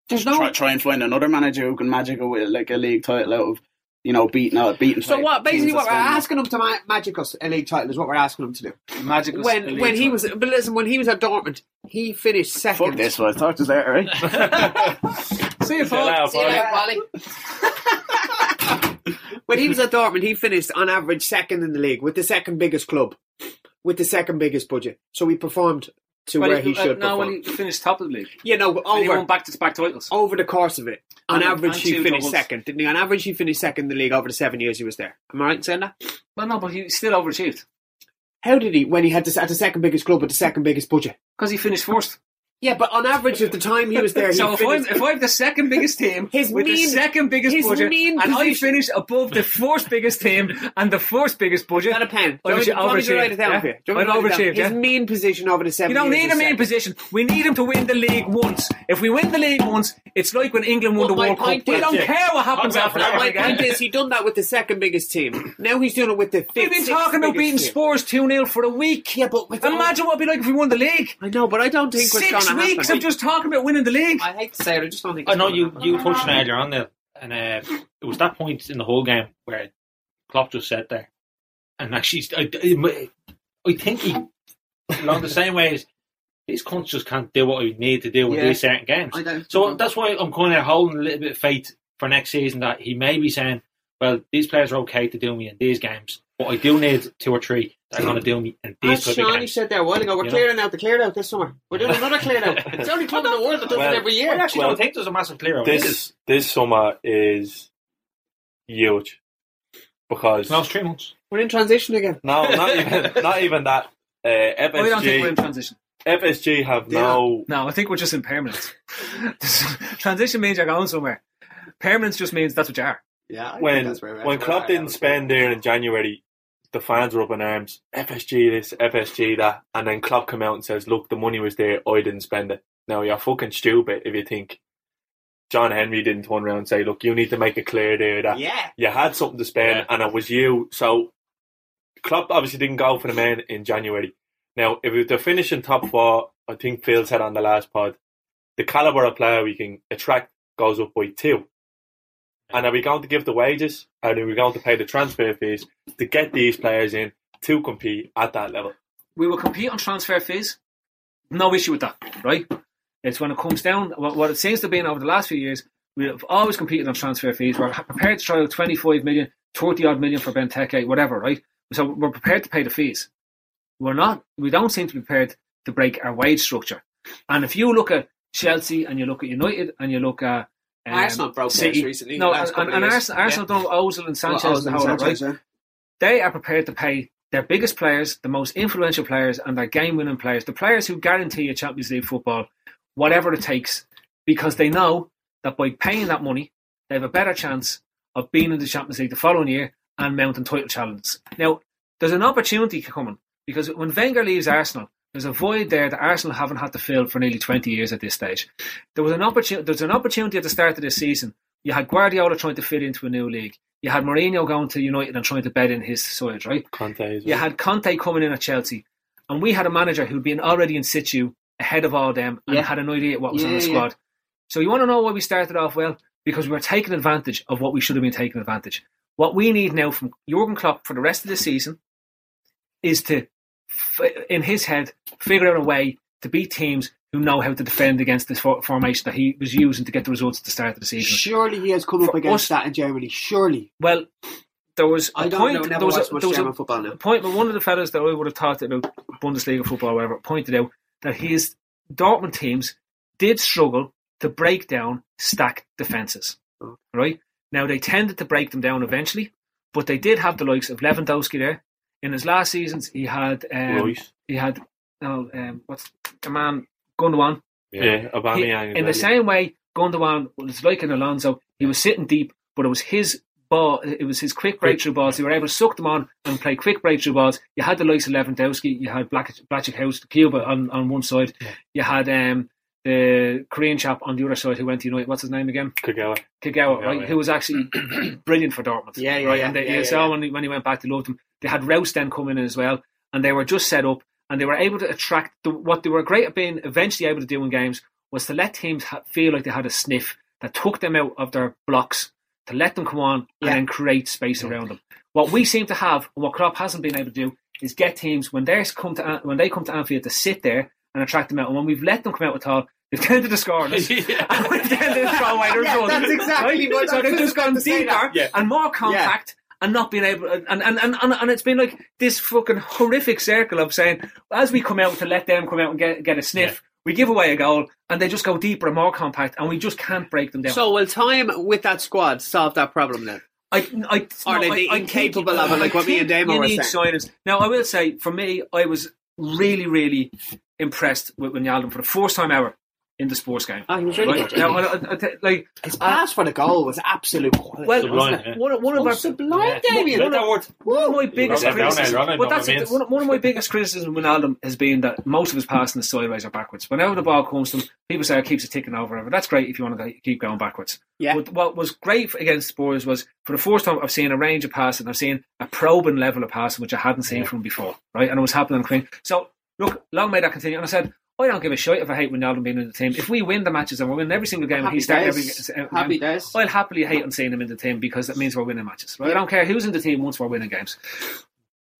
There's no. Try, try and find another manager who can magic a, like a league title out of you know beating out beating. So what? Basically, what we're asking him to ma- magic us a league title is what we're asking him to do. Magic was When elite when he title. was, but listen, when he was at Dortmund, he finished second. Fuck this one. Talk to us later, right? Eh? See you, Chill out, Paul. Polly. When he was at Dortmund, he finished on average second in the league with the second biggest club, with the second biggest budget. So he performed to Well, where he uh, should No, perform. when he finished top of the league. Yeah, no, he over won back-to-back titles. over the course of it, on And- average, and he finished doubles. second, didn't he? On average, he finished second in the league over the seven years he was there. Am I right in saying that? Well, no, but he still overachieved. How did he when he had to, at the second biggest club with the second biggest budget? Because he finished first. Yeah, but on average, at the time he was there, he so if I'm, if I'm the second biggest team His with the second biggest his budget, mean and I finish above the fourth biggest team and the first biggest budget, Got a pen. I Do you want overachieved, write it down yeah? for you? Do you I'd me to write it overachieved, yeah. His mean position over the seven You don't need a is main position. We need him to win the league once. If we win the league once, it's like when England won Well, the World Cup. point We don't Yeah. care what happens Talk after that My again. point is, he done that with the second biggest team. Now he's doing it with the fifth. We've been talking about beating. Spurs 2 0 for a week. Yeah, but Imagine what it'd be like if we won the league. I know, but I don't think what's going Six to weeks happen. of just talking about winning the league. I hate to say it, I just don't think. I know you happen. you touched on it earlier on there, and uh, it was that point in the Hull game where Klopp just sat there, and actually, I, I, I think he along the same way as these cunts just can't do what we need to do with Yeah. these certain games. I don't. So that's why I'm kind of holding a little bit of faith for next season that he may be saying, well, these players are okay to do me in these games, but I do need two or three that are going to do me in these As type Shawnee said there a while ago, we're You know? clearing out the cleared out this summer. We're doing another cleared out. It's the only club in the world that does Well, it every I year. actually Well, don't think there's a massive clear out. This this summer is huge because No, it's three months. We're in transition again. no, not even not even that. Uh, I don't think we're in transition. FSG have Yeah. no No, I think we're just in permanence. transition means you're going somewhere. Permanence just means that's what you are. Yeah, I when think that's where when that's Klopp didn't spend there in January, the fans were up in arms. FSG this, FSG that, and then Klopp come out and says, "Look, the money was there. I didn't spend it." Now you're fucking stupid if you think John Henry didn't turn around and say, "Look, you need to make it clear there that Yeah. you had something to spend Yeah. and it was you." So Klopp obviously didn't go for the man in January. Now, if they're finishing top four, I think Phil said on the last pod, the caliber of player we can attract goes up by two. And are we going to give the wages? And are we going to pay the transfer fees to get these players in to compete at that level? We will compete on transfer fees. No issue with that, right? It's when it comes down, what, it seems to be over the last few years, we've always competed on transfer fees. We're prepared to try out 25 million, 30 odd million for Benteke, whatever, right? So we're prepared to pay the fees. We're not, we don't seem to be prepared to break our wage structure. And if you look at Chelsea and you look at United and you look at um, Arsenal broke theirs City, recently, No, last and, and of years. Arsenal, Arsenal done Ozil and Sanchez Well, and Ozil how and that, right? Sanchez, they are prepared to pay their biggest players, the most influential players, and their game winning players, the players who guarantee a Champions League football, whatever it takes, because they know that by paying that money, they have a better chance of being in the Champions League the following year and mounting title challenges. Now, there's an opportunity coming because when Wenger leaves Arsenal, there's a void there that Arsenal haven't had to fill for nearly 20 years at this stage. There was an opportunity. There's an opportunity at the start of this season. You had Guardiola trying to fit into a new league. You had Mourinho going to United and trying to bed in his side, right? Conte as You had Conte coming in at Chelsea, and we had a manager who'd been already in situ ahead of all them and Yeah. had an idea what was on Yeah, the yeah. squad. So you want to know why we started off well? Because we were taking advantage of what we should have been taking advantage. What we need now from Jurgen Klopp for the rest of the season is to, f- in his head, figure out a way to beat teams who know how to defend against this for- formation that he was using to get the results at the start of the season. Surely he has come up against us- that in Germany. Surely. Well, there was a I don't point. know. Never there was a, there was a- point one of the fellas that I would have taught about Bundesliga football, or whatever, pointed out that his Dortmund teams did struggle to break down stacked defences. Oh. Right now, they tended to break them down eventually, but they did have the likes of Lewandowski there. In his last seasons, he had um, Reus. he had no um, what's the man Gundogan. Yeah, He- Aubameyang. in the same way, Gundogan was like an Alonso. He was sitting deep, but it was his ball. It was his quick breakthrough balls. He were able to suck them on and play quick breakthrough balls. You had the likes of Lewandowski. You had Black Black House, Kuba on, on one side. You had um, the the Korean chap on the other side who went to United. What's his name again? Kagawa. Kagawa, Kagawa, right? yeah. Who was actually brilliant for Dortmund. Yeah, yeah, right? yeah, And they, yeah, you yeah, saw yeah. when he, when he went back, they loved him. They had Reus then come in as well, and they were just set up, and they were able to attract. The, what they were great at being eventually able to do in games was to let teams ha- feel like they had a sniff that took them out of their blocks, to let them come on Yeah. and then create space around them. What we seem to have, and what Klopp hasn't been able to do, is get teams when they come to An- when they come to Anfield to sit there and attract them out. And when we've let them come out with all, they've tended to score on us. and we've tended to throw away their Yeah, goals. that's exactly Right? what- So I they've was just gone deeper. Yeah. and more compact. And not being able, and, and, and, and, and it's been like this fucking horrific circle of saying, as we come out to let them come out and get, get a sniff, we give away a goal, and they just go deeper and more compact, and we just can't break them down. So will time with that squad solve that problem then? I, I, Or no, they I- be I incapable of it, like what me and Damo were need saying? signings. Now, I will say, for me, I was really, really impressed with Wijnaldum for the first time ever in the Spurs game. Oh, he was really Right? good. Now, I, I, I, like, His pass for the goal was absolute quality. well, Sublime, yeah. one, of- one of Oh, our sublime, Damien. Let that word. one of my biggest criticisms, Ronald, but that's it, one, of- one of my biggest criticisms with Wijnaldum has been that most of his passing is sideways or backwards. Whenever the ball comes to him, people say it keeps it ticking over. But that's great if you want to keep going backwards. Yeah. But what was great against Spurs was for the first time I've seen a range of passing. I've seen a probing level of passing which I hadn't seen from before. Right, and it was happening. on So look, long may that continue. And I said. I don't give a shit if I hate Wijnaldum being in the team. If we win the matches and we're winning every single game and Happy starting every days. every uh, Happy game, days. I'll happily hate on seeing him in the team because that means we're winning matches. Right? I don't care who's in the team once we're winning games.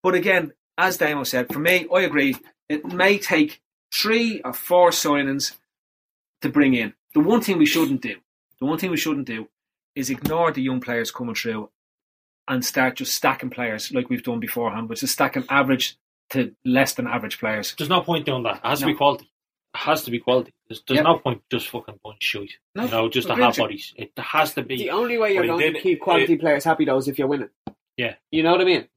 But again, as Damo said, for me, I agree. It may take three or four signings to bring in. The one thing we shouldn't do, the one thing we shouldn't do, is ignore the young players coming through and start just stacking players like we've done beforehand, which is stacking average to less than average players. There's no point doing that. It has to be quality. It has to be quality. There's, there's Yeah. no point just fucking bunch shoot. No, you know, just to agree have bodies. It has to be. The only way you're going to keep quality it- players happy though is if you're winning. Yeah. You know what I mean?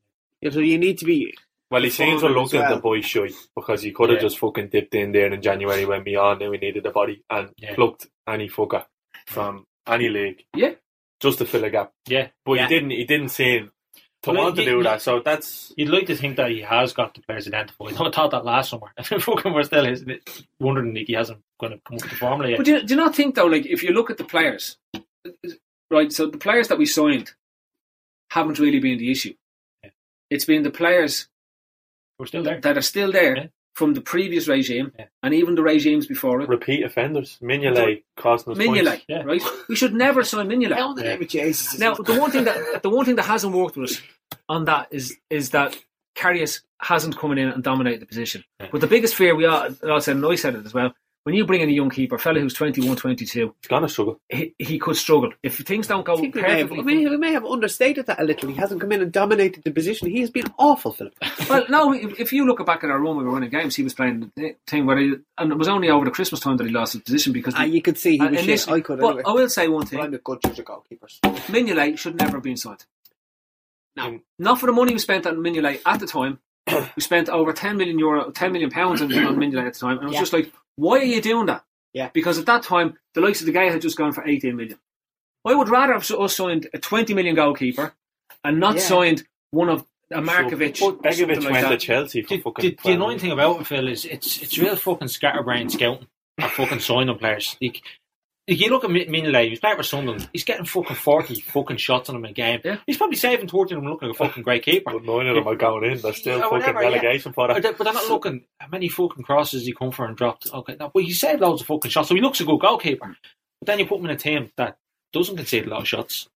So you need to be. Well, he seems to Performing look at the well. boys shy because he could have Yeah. just fucking dipped in there in January when we all knew we needed a body and Yeah. plucked any fucker from any league Yeah. just to fill a gap. yeah. But Yeah. he didn't. He didn't seem to Well, want to you- do you- that. So that's You'd like to think that he has got the players identified. I thought that last summer. fucking we're still is- wondering if he hasn't going to come up with the formula yet. But do you, do you not think though, like if you look at the players, right? So the players that we signed haven't really been the issue. Yeah. It's been the players we're still there. that are still there Yeah. From the previous regime Yeah. and even the regimes before it. repeat offenders. Mignolet costing us Mignolet, points. Yeah. right? We should never sign Mignolet. Down the Yeah. name of Jesus. Now, the one thing that the one thing that hasn't worked with us on that is is that Karius hasn't come in and dominated the position. Yeah. But the biggest fear we all, all said, and I said it as well, when you bring in a young keeper, a fella who's 21, 22, He's gonna struggle. he, he could struggle. If things don't go I we may, have, perfectly. we, may, we may have understated that a little. He hasn't come in and dominated the position. He has been awful, Philip. Well, no, if if you look back at our run, we were winning games. He was playing the thing where he, and it was only over the Christmas time that he lost his position because. Ah, the- you could see he uh, was shit. initially- I could but anyway. I will say one But I'm a good judge of goalkeepers. Mignolet should never have been signed. No. Not for the money we spent on Mignolet at the time. we spent over 10 million euro, 10 million pounds on, on Mignolet at the time, and it was Yeah. just like, why are you doing that? Yeah. Because at that time, the likes of the guy had just gone for 18 million. I would rather have us signed a 20 million goalkeeper and not Yeah. signed one of a Markovic. So, Begovic like went to. Chelsea for The, fucking. the, the annoying thing about it, Phil, is it's it's real fucking scatterbrain scouting or fucking signing players. Like, if you look at Min- Mignolet, he's playing for Sunderland, he's getting fucking 40 fucking shots on him a game. Yeah. He's probably saving towards him looking like a fucking great keeper. But nine of them are going in. There's still Yeah, fucking whatever, yeah. relegation for But that. they're, but they're not looking how many fucking crosses he come for and dropped. Okay, no, but he saved loads of fucking shots, so he looks a good goalkeeper. But then you put him in a team that doesn't concede a lot of shots,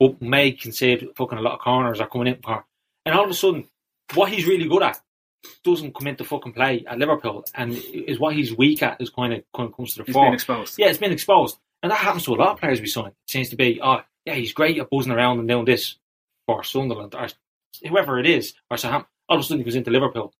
but may concede fucking a lot of corners are coming in. And all of a sudden, what he's really good at doesn't come into fucking play at Liverpool, and is what he's weak at is kind of kind of comes to the He's fore. been exposed. Yeah, it's been exposed. And that happens to a lot of players we sign. It seems to be, oh, yeah, he's great at buzzing around and doing this for Sunderland or whoever it is, or Southampton. All of a sudden he goes into Liverpool.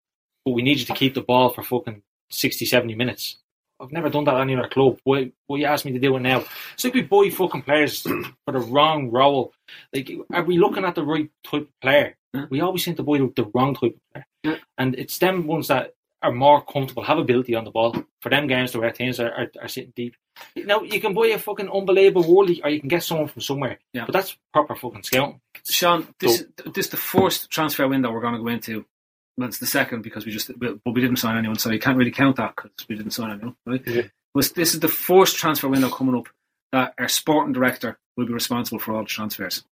But we need you to keep the ball for fucking 60, 70 minutes. I've never done that at any other club. Why, why you ask me to do it now? It's like we buy fucking players for the wrong role. Like, are we looking at the right type of player? Yeah. We always seem to buy the, the wrong type of player. Yeah. And it's them ones that are more comfortable, have ability on the ball. For them games, the where teams are, are, are sitting deep. Now, you can buy a fucking unbelievable worldly, or you can get someone from somewhere. Yeah. But that's proper fucking scouting. Sean, this this is the first transfer window we're going to go into. Well, it's the second because we just but we didn't sign anyone, so you can't really count that because we didn't sign anyone, right? Yeah. was this is the first transfer window coming up that our sporting director will be responsible for all the transfers.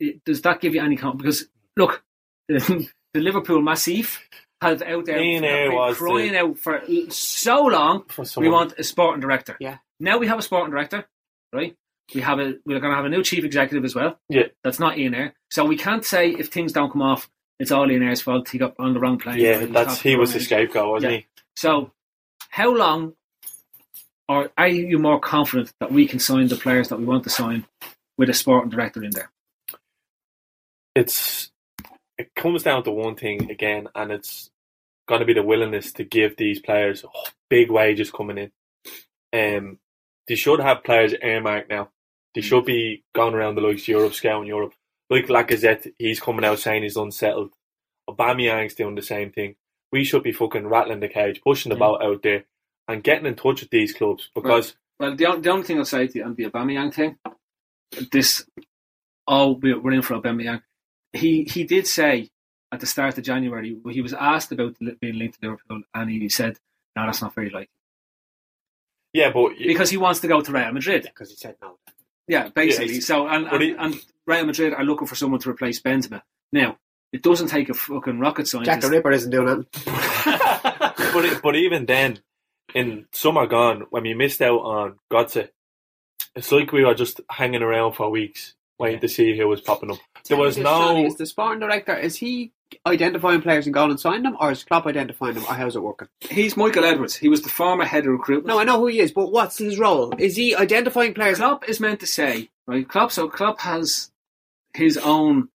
It- does that give you any comfort? Because look, the Liverpool Massif has out there Ian have been was crying the- out for so long. For We want a sporting director. Yeah. Now we have a sporting director, right? We have a we're going to have a new chief executive as well. Yeah. That's not Ian Ayre. So we can't say if things don't come off, it's all Ian Ayre's fault. He got on the wrong plane. Yeah, that's he was the scapegoat, wasn't Yeah. he? So, how long, or are you more confident that we can sign the players that we want to sign with a sporting director in there? It's it comes down to one thing again, and it's going to be the willingness to give these players big wages coming in. Um, they should have players earmarked now. They should be going around the likes of Europe, scouting Europe. Like Lacazette, he's coming out saying he's unsettled. Aubameyang's doing the same thing. We should be fucking rattling the cage, pushing the Yeah. boat out there, and getting in touch with these clubs because Well, the, on- the only thing I'll say to you on the Aubameyang thing, this, oh, we're we're in for Aubameyang. He he did say at the start of January he was asked about li- being linked to Liverpool, and he said, "No, that's not very likely," yeah, but because he wants to go to Real Madrid. Because he said no. Yeah, basically. he's- so and, and, he- and Real Madrid are looking for someone to replace Benzema. Now, it doesn't take a fucking rocket scientist. Jack the Ripper isn't doing it. but it, but even then, in summer gone, when we missed out on Götze, it's like we were just hanging around for weeks waiting to see who was popping up. There was Tell me this, Johnny, no. Is the sporting director, is he identifying players and going and signing them, or is Klopp identifying them, or how's it working? He's Michael Edwards. He was the former head of recruitment. No, I know who he is, but what's his role? Is he identifying players? Klopp is meant to say, right? Klopp, so Klopp has his own.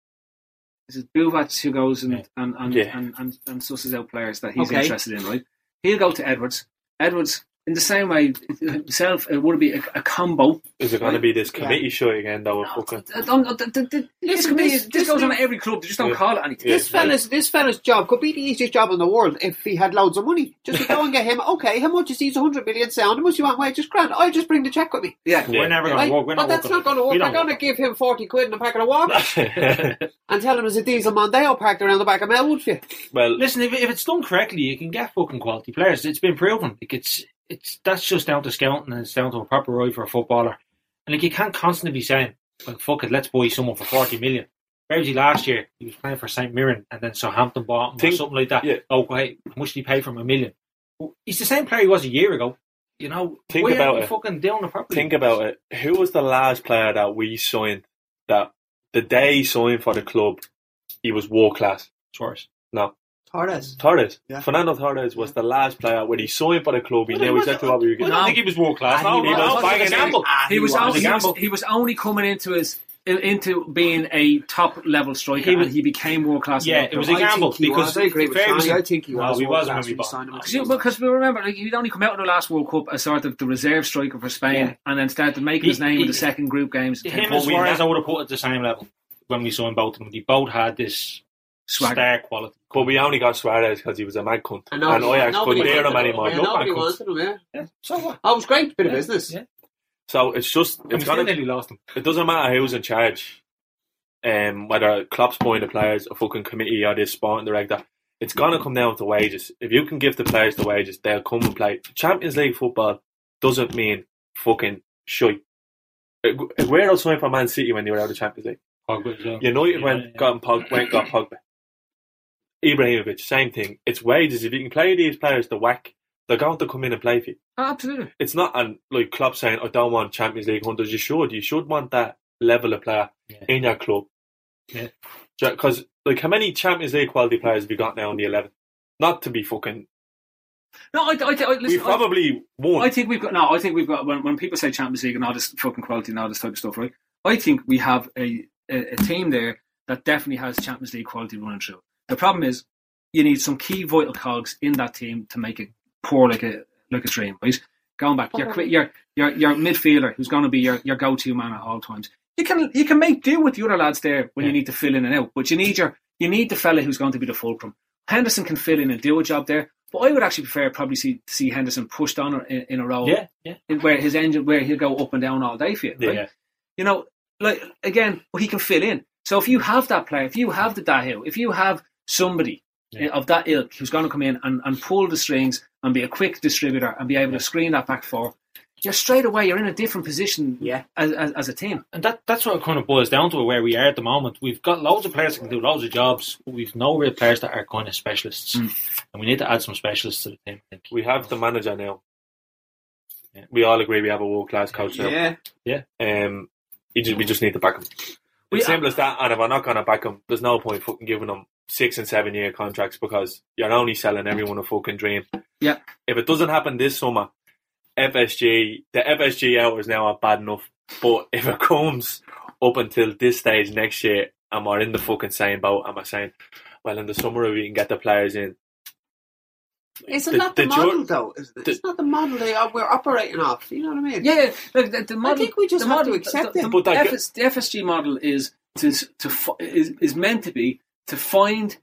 Is it Buvac who goes and and and, Yeah. and, and, and susses out players that he's Okay. interested in, right? He'll go to Edwards. Edwards, in the same way, himself, it would be a, a combo. Is it going to be this committee show again? That we're fucking. I don't know, th- th- th- this, Listen, could be- this- this, this goes on at every club. They just don't Yeah. call it anything. Yeah. This fella's this fella's job could be the easiest job in the world if he had loads of money. Just to go and get him. Okay, how much is these 100 million sound? How much you want? Wait, just grand. I'll just bring the check with me. Yeah. We're never going Right? to work. We're but that's not going to work. We They're going to give him 40 quid and a packet of water and tell him it's a diesel Mondeo parked around the back of Melwood for you. well, Listen, if, if it's done correctly, you can get fucking quality players. It's been proven. Like it's it's that's just down to scouting and it's down to a proper eye for a footballer. And like you can't constantly be saying, "Like fuck it, let's buy someone for forty million. Where was he last year he was playing for St Mirren and then Southampton bought him Think- or something like that. yeah. Oh, wait, how much did he pay for him? A million. Well, he's the same player he was a year ago. You know, Think about it. Fucking it properly. think about it. Who was the last player that we signed that the day he signed for the club, he was world class? Torres. No. Torres. Torres. Yeah. Fernando Torres was the last player when he signed for the club. He Well, knew exactly was- what we were I getting. don't think he was world class. No, he he was. was Was he? Ah, He was, was. only, It was a he, was, he was only coming into his into being a top level striker, He was- and he became world class. Yeah, it was a gamble think because was. I agree with Ferguson- I think he No, was. he wasn't when we bought signed him. Because, because we remember, like, he'd only come out in the last World Cup as sort of the reserve striker for Spain, Yeah. and then started making He- his name he- in the second group games. Him But and we Suarez, I would have put at the same level when we saw him both of them. They both had this Swagger. star quality. But we only got Suarez because he was a mad cunt. I know, and Ajax nobody couldn't hear him wanted anymore. Yeah, No nobody bad cunts. wanted him, yeah. Yeah, so what? Oh, it was great. Bit of Yeah, business. Yeah. So it's just And we it's still gonna nearly lost him. it doesn't matter who's in charge. Um, whether Klopp's point the players, a fucking committee, or this sporting director, it's gonna come down to wages. If you can give the players the wages, they'll come and play. Champions League football doesn't mean fucking shite. Where else went for Man City when they were out of Champions League? Pogba as well. United Yeah, went yeah. got Pog, went got Pogba. Ibrahimovic, same thing. It's wages. If you can play these players the whack, they're going to come in and play for you. Oh, absolutely. It's not and like Klopp saying, "I don't want Champions League hunters." You should. You should want that level of player Yeah. in your club. Yeah. Because like, how many Champions League quality players have you got now in the eleven? Not to be fucking. No, I, I, I, We listen, I, probably won. I think we've got no. I think we've got when, when people say Champions League and all this fucking quality and all this type of stuff, right? I think we have a, a, a team there that definitely has Champions League quality running through. The problem is you need some key vital cogs in that team to make it pour like a like a stream, right? Going back, your qui- your your your midfielder who's going to be your, your go to man at all times. You can you can make do with the other lads there when you need to fill in and out, but you need your you need the fella who's going to be the fulcrum. Henderson can fill in and do a job there, but I would actually prefer probably see see Henderson pushed on in, in a role Yeah, yeah. where his engine where he'll go up and down all day for you. right? Yeah. You know, like again, well, he can fill in. So if you have that player, if you have the Dahill, if you have somebody Yeah. of that ilk who's going to come in and, and pull the strings and be a quick distributor and be able to screen that back four, you're straight away you're in a different position Yeah. as, as, as a team. And that that's what it kind of boils down to where we are at the moment. We've got loads of players that can do loads of jobs, but we've no real players that are kind of specialists. And we need to add some specialists to the team. I think. We have the manager now. Yeah. We all agree we have a world class coach now. Yeah. Um, just, we just need to back him. We- It's simple as that. And if we're not going to back him, there's no point fucking giving him six and seven year contracts because you're only selling everyone a fucking dream. Yeah. If it doesn't happen this summer, FSG, the FSG hours now are bad enough. But if it comes up until this stage next year and we're in the fucking same boat and we're saying, well, in the summer we can get the players in. It's The- not the, the model, ju- though. It's, it's not the model they are, we're operating off. You know what I mean? Yeah, look, the, the model, think we just the have to accept the, it. The, But that- FS, the FSG model is to to is, is meant to be to find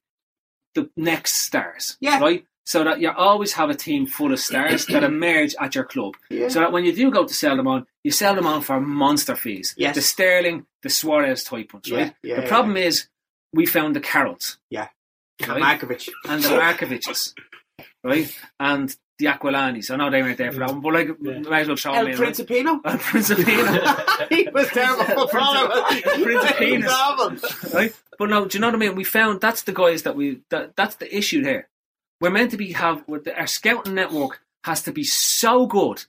the next stars. Yeah. Right. So that you always have a team full of stars that emerge at your club. Yeah. So that when you do go to sell them on, you sell them on for monster fees. Yes. The Sterling, the Suarez type ones, right? Yeah, yeah, the problem is we found the Carrolls Yeah. Right. Markovic. and the Markoviches, right? And the Aquilani's. I know they weren't there for that one, but like, might as well show El them in, right? Principino. And Principino. he was terrible. Prince Penis. Awful. right? But no, do you know what I mean? We found that's the guys that we that that's the issue here. We're meant to be have our scouting network has to be so good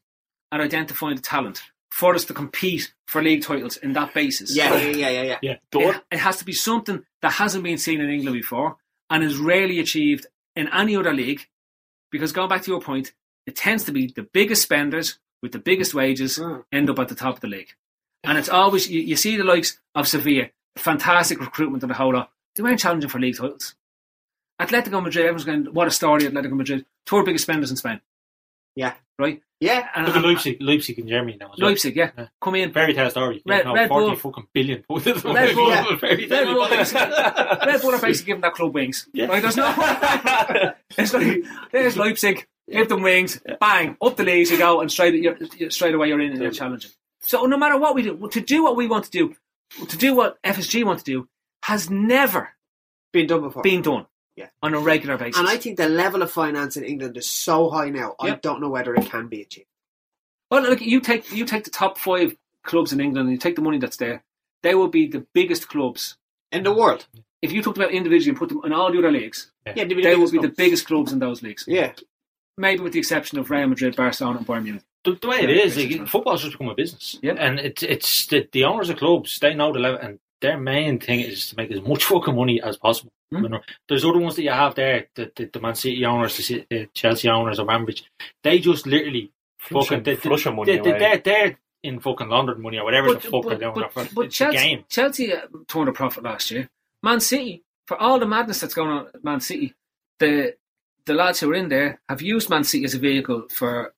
at identifying the talent for us to compete for league titles in that basis. Yeah, yeah, yeah, yeah, yeah. Yeah. It, it has to be something that hasn't been seen in England before and is rarely achieved in any other league. Because going back to your point, it tends to be the biggest spenders with the biggest wages Mm. end up at the top of the league. And it's always, you, you see the likes of Sevilla, fantastic recruitment and the whole lot. They weren't challenging for league titles. Atletico Madrid, everyone's going, what a story, Atletico Madrid. Two biggest spenders in Spain, Yeah. right? Yeah. And, Look at Leipzig, Leipzig in Germany now. Well. Leipzig, yeah. Yeah. Come in. Fairy tale story. Red- no, Red 40 Bull. fucking billion. Red Red Bull. Yeah. Red. Bull Red Bull are basically giving that club wings. Yeah. Right? There's no. it's like there's Leipzig, give them wings, bang, up the leagues you go, and straight you're, you're- straight away you're in and you're challenging. So no matter what we do, to do what we want to do, to do what FSG want to do, has never Been done before. been done Yeah. on a regular basis. and I think the level of finance in England is so high now. I don't know whether it can be achieved. well, look, you take you take the top five clubs in England, and you take the money that's there. They will be the biggest clubs. In the world. If you talked about individually and put them in all the other leagues, Yeah, they'd the they will biggest be the biggest clubs in those leagues. Yeah. Maybe with the exception of Real Madrid, Barcelona, and Bayern Munich. The, the way it Yeah, is, basically. like, football's just become a business. Yeah. And it's it's the, the owners of clubs, they know the level, and their main thing is to make as much fucking money as possible. Hmm. Know, there's other ones that you have there, the, the, the Man City owners, the, the Chelsea owners, or Abramovich. They just literally fucking they, money they, they, away. they're, they're in fucking London money or whatever the fuck they're doing. but, but the Chelsea, game. Chelsea uh, turned a profit last year. Man City, for all the madness that's going on at Man City, the the lads who are in there have used Man City as a vehicle for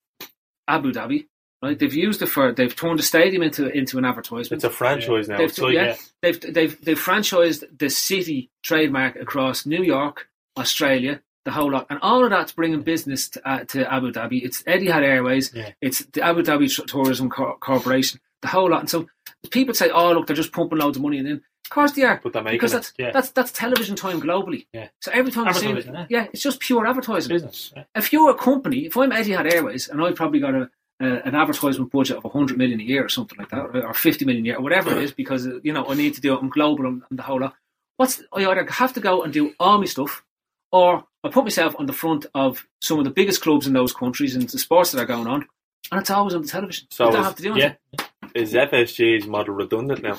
Abu Dhabi. Right? They've used it for they've turned the stadium into into an advertisement. It's a franchise now. They've, It's like, yeah, they've they've they've franchised the city trademark across New York, Australia, the whole lot, and all of that's bringing business to, uh, to Abu Dhabi. It's Etihad Airways, Yeah. it's the Abu Dhabi Tourism Cor- Corporation, the whole lot. And so people say, "Oh, look, they're just pumping loads of money in." Of course they are, But they're making because it, that's yeah. that's that's television time globally. Yeah. So every time you see it, yeah. yeah, it's just pure advertising Business. Yeah. if you're a company, if I'm Etihad Airways and I've probably got a, a an advertisement budget of 100 million a year or something like that, or 50 million a year, or whatever it is, because uh, you know I need to do it. I'm global and, and the whole lot. What's I either have to go and do all my stuff, or I put myself on the front of some of the biggest clubs in those countries and the sports that are going on, and it's always on the television. So you don't is- have to do anything. Yeah. is FSG's model redundant now?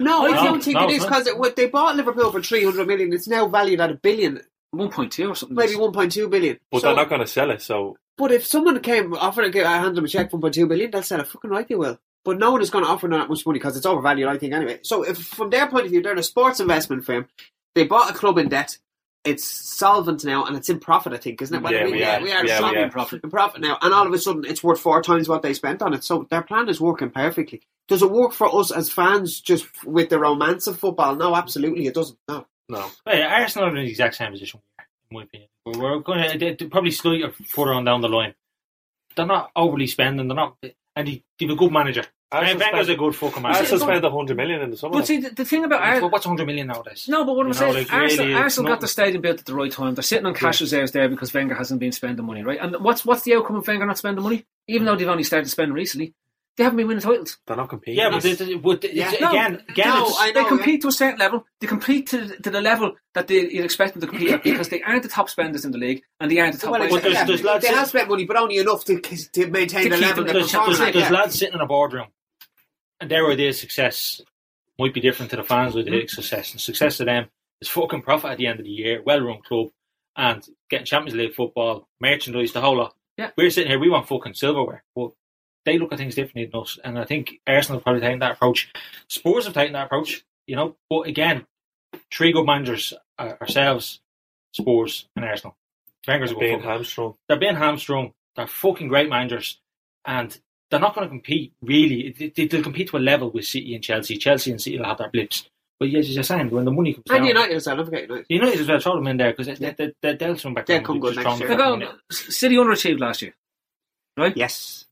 No, I don't think no, it is it's not. because they bought Liverpool for 300 million. It's now valued at a billion, 1.2 or something. maybe 1.2 billion. But So- they're not going to sell it. So But if someone came offering to hand them a check for 1.2 billion, they'll sell it. Fucking right they will. But no one is going to offer them that much money because it's overvalued, I think, anyway. So if from their point of view, they're a sports investment firm. They bought a club in debt. It's solvent now and it's in profit, I think, isn't it? Well, Yeah, I mean, we yeah, are. we are Yeah, we solvent are. in profit. In profit now, and all of a sudden, it's worth four times what they spent on it. So their plan is working perfectly. Does it work for us as fans, just with the romance of football? No, absolutely, it doesn't. No. no. Well, yeah, Arsenal are in the exact same position we are, in my opinion. We're, we're going to they're probably slightly further on down the line. They're not overly spending. They're not, and they, they have a good manager. Arsenal Wenger's spent- a good fucking man. Arsenal spent 100 million in the summer. But see, the, the thing about Well, Arsenal. What's 100 million nowadays? No, but what I'm saying, like, Arsenal, really, Arsenal got nothing. the stadium built at the right time. They're sitting on cash reserves there because Wenger hasn't been spending money, right? And what's what's the outcome of Wenger not spending money? Even though they've only started spending recently, they haven't been winning titles. They're not competing. Yeah, but, they, they, but it's- Yeah. No, again, again, no, it's, I They know, compete to a certain level. They compete to, to the level that they, you'd expect them to compete at because they aren't the top spenders in the league and they aren't the top Well, wage there's- there's lads they have spent money, but only enough to, to maintain To the level them- they're there's, there's, there's lads sitting in a boardroom, and their idea of success might be different to the fans' idea of success. And success to them is fucking profit at the end of the year, well-run club, and getting Champions League football, merchandise, the whole lot. Yeah. We're sitting here, we want fucking silverware, but they look at things differently than us, and I think Arsenal have probably taken that approach. Spurs have taken that approach, you know. But again, three good managers uh, ourselves, Spurs and Arsenal. Wenger's good being hamstrung. they're being hamstrung. They're fucking great managers, and they're not going to compete really. They, they, they'll compete to a level with City and Chelsea. Chelsea and City will have their blips, but yes, as you're saying, when the money comes And down, United as well, don't forget United. United as well throw them in there because they, they, they, they'll come back. They'll down come with good just next throwing year. the They fucking go, City underachieved last year. Right? Yes.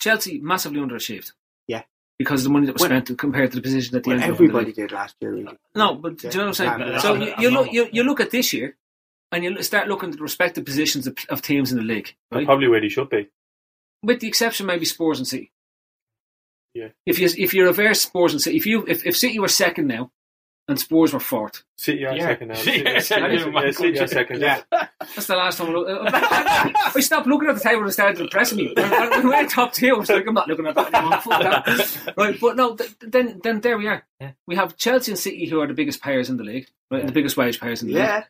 Chelsea massively underachieved. Yeah. Because of the money that was Well- spent compared to the position that they Well, ended up in the everybody did last year, really. No, but do you know what I'm saying? Yeah, so yeah, you, I'm you look you, you look at this year, and you start looking at the respective positions of, of teams in the league, right? probably where they should be. With the exception maybe Spurs and City. Yeah. If you if you reverse Spurs and City, if you if, if City were second now, and Spurs were fourth, City are Yeah. second now. City City are are second. second. Yeah, City are second. Yeah. that's the last time I looked. I stopped looking at the table and started impressing me. When, when we were top two, I was like, I'm not looking at that anymore. That. Right, but no, th- then then there we are. Yeah. We have Chelsea and City who are the biggest players in the league, right? The biggest wage players in the league. Yeah.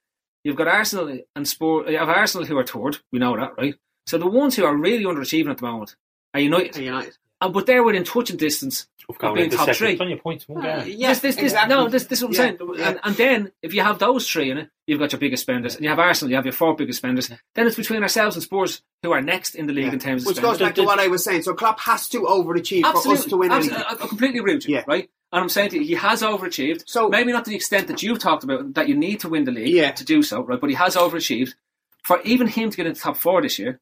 You've got Arsenal and Spurs. You have Arsenal who are third. We know that, right? So the ones who are really underachieving at the moment are United, And United. and but they're within touching distance Of of going being top second. three. It's on your points. One Uh, yeah, this, this, this, exactly. no, this, this is what I'm Yeah, saying. yeah. And, and then if you have those three in it, you've got your biggest spenders, and you have Arsenal, you have your four biggest spenders. Then it's between ourselves and Spurs, who are next in the league Yeah. in terms of Which spenders. goes back to what I was saying. So Klopp has to overachieve for us to win Absolutely. anything. I, I completely agree with you, Yeah. right? And I'm saying to you, he has overachieved. So- maybe not to the extent that you've talked about that you need to win the league Yeah. to do so, right? But he has overachieved. For even him to get into the top four this year,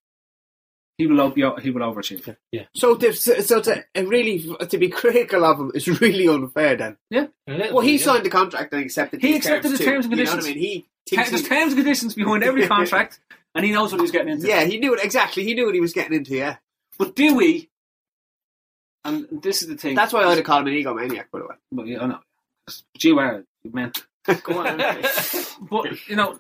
he will o- he will overachieve. Yeah so, to, so to really to be critical of him is really unfair. Then, Yeah. well, he signed the contract and accepted. He these accepted the too. terms and You know what conditions. I mean, he thinks There's he- terms and conditions behind every contract, and he knows what he's getting into. yeah, he knew it exactly. He knew what he was getting into. Yeah, But do we? And this is the thing. that's why I'd call him an egomaniac. By the way, But yeah, I know. You are meant. go on. But you know,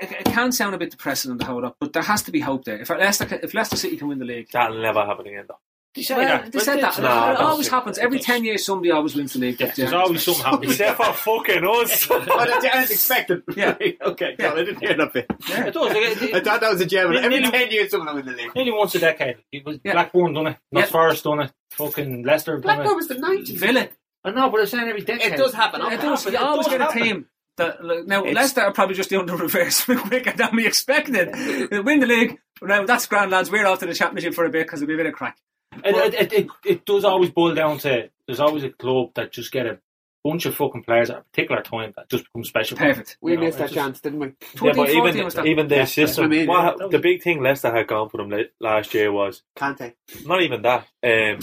it, it can sound a bit depressing on the hold up, but there has to be hope there. If Leicester, can- if Leicester City can win the league, That'll never happen again, though. They say well, that. they said that. No, it always happens. Every ten years, somebody always wins the league. Yeah, there's always something happening. Except for fucking us. but I didn't expect it. Yeah. okay, God, I didn't hear that bit. It does. It- it- I thought that was a gem. Every Nearly- ten years, someone will win the league. Nearly once a decade. It was Yeah. Blackburn done it. Not Yeah. Forest done it. Fucking Leicester done Blackburn it. was the nineties. Villa. I know, but it's saying every decade. It does happen. It okay. does. You it always does get a team. That, like, now It's- Leicester are probably just doing the reverse quicker than we expected. They win the league. Now that's grand, lads. We're off to the championship for a bit because it'll be a bit of crack. It, it, it, it, it does always boil down to there's always a club that just get a bunch of fucking players at a particular time that just become special. Perfect. We know, missed that just- chance, didn't we? Yeah, but even even their Yeah, that's what I system, mean, what, yeah. the big thing Leicester had gone for them last year was Kante. not even that. Um,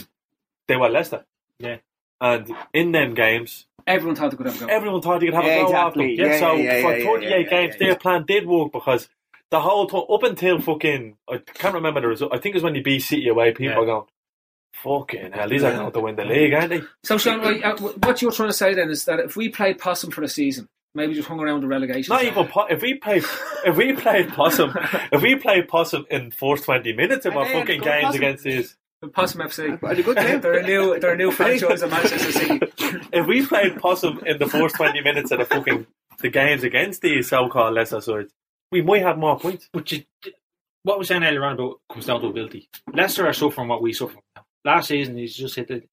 they were Leicester, Yeah. and in them games, Everyone thought they could have a go. everyone thought they could have Yeah, a go exactly. after them. Yeah, Yeah, so yeah, yeah, for yeah, 38 yeah, yeah, games, yeah. their plan did work because the whole time up until fucking I can't remember the result. I think it was when they beat City away. People Yeah. are going, "Fucking hell, these are going to win the league, aren't they?" So, Sean, uh, what you're trying to say then is that if we played possum for a season, maybe just hung around the relegation. Not zone. even po- if we play if we played possum if we played possum in first twenty minutes of our fucking games Possum. against these. Possum FC. Had a good game. they're a new, they're a new franchise in Manchester City. If we played possum in the first twenty minutes of the fucking the games against these so-called lesser sides, we might have more points. But you, what we're saying earlier on about comes down to ability. Leicester are suffering what we suffer from now. Last season, he's just hit the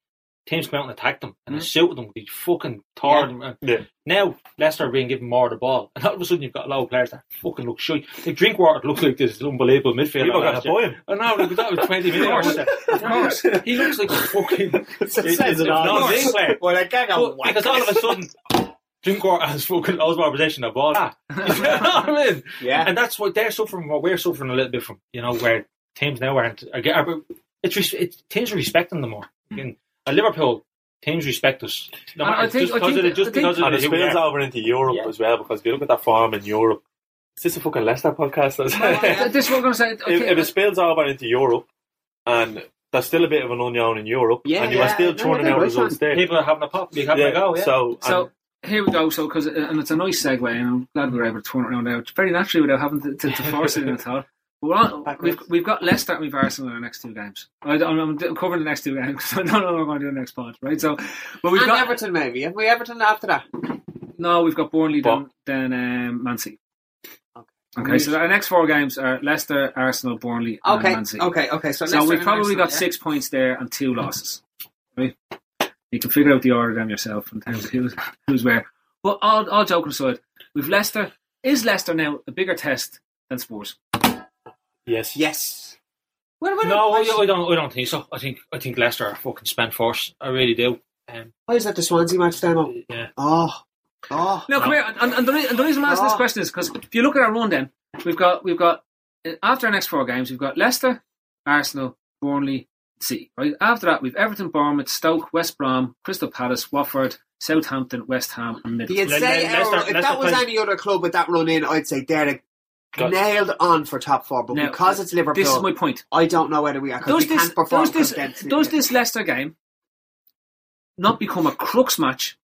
teams come out and attacked them and mm suited them. They fucking tore them. And Yeah. Now Leicester are being given more of the ball, and all of a sudden you've got a lot of players that fucking look shy. Like Drinkwater looks like this unbelievable midfielder. People are last going to year. buy him. I know, like, that was 20 minutes. Of course. He looks like a fucking. says it all. non-league player. Well, I can't go. Because all of a sudden, Drinkwater has fucking loads more possession of the ball. Ah, you know what I mean? Yeah. And that's what they're suffering, what we're suffering a little bit from, you know, where teams now aren't. Are, are, it's, it's teams are respecting them more. And At Liverpool, teams respect us. No And I think- just I because think- of just I think- because of And the, it who spills over into Europe Yeah. as well because if you look at that form in Europe, is this a fucking Leicester podcast? Th- this is what I'm going to say. if, Okay, if it spills over into Europe and there's still a bit of an unknown in Europe Yeah, and you yeah, are still no, churning out right, results there. People are having a pop. They having yeah, a go. Yeah. So, So here we go. So because uh, and it's a nice segue, and I'm glad we were able to turn it around now. It's very naturally without having to, to, to force it in at all. But we're on, we've we've got Leicester and we've Arsenal in our next two games. I, I'm, I'm covering the next two games because I don't know what we're going to do in the next pod, right? So, but we've and got Everton maybe. Have we Everton after that? no, we've got Burnley, But- then then um, Man City. Okay. Okay, so our next four games are Leicester, Arsenal, Burnley, and Okay, Man City. okay, okay. So, So we've probably Arsenal, got yeah? six points there and two losses. Right? You can figure out the order of them yourself in terms of who's, who's where. But all, all joking aside, we've Leicester. Is Leicester now a bigger test than Spurs? Yes. Yes. Well, well, no, why, I, I don't. I don't think so. I think I think Leicester are fucking spent force. I really do. Um, why is that the Swansea match, Damo? yeah. Oh, oh. No, come here. And, and, the, and the reason I'm asking this Oh. question is because if you look at our run, then we've got we've got after our next four games, we've got Leicester, Arsenal, Burnley, City. Right after that, we've Everton, Bournemouth, Stoke, West Brom, Crystal Palace, Watford, Southampton, West Ham, and Middlesbrough. You'd say Le- uh, Leicester- if Leicester that was plays- any other club with that run in, I'd say they're the- Got- nailed on for top four. But Now, because it's Liverpool, This is my point. I don't know whether we are Does we this can't does this does this Leicester game not become a crux match?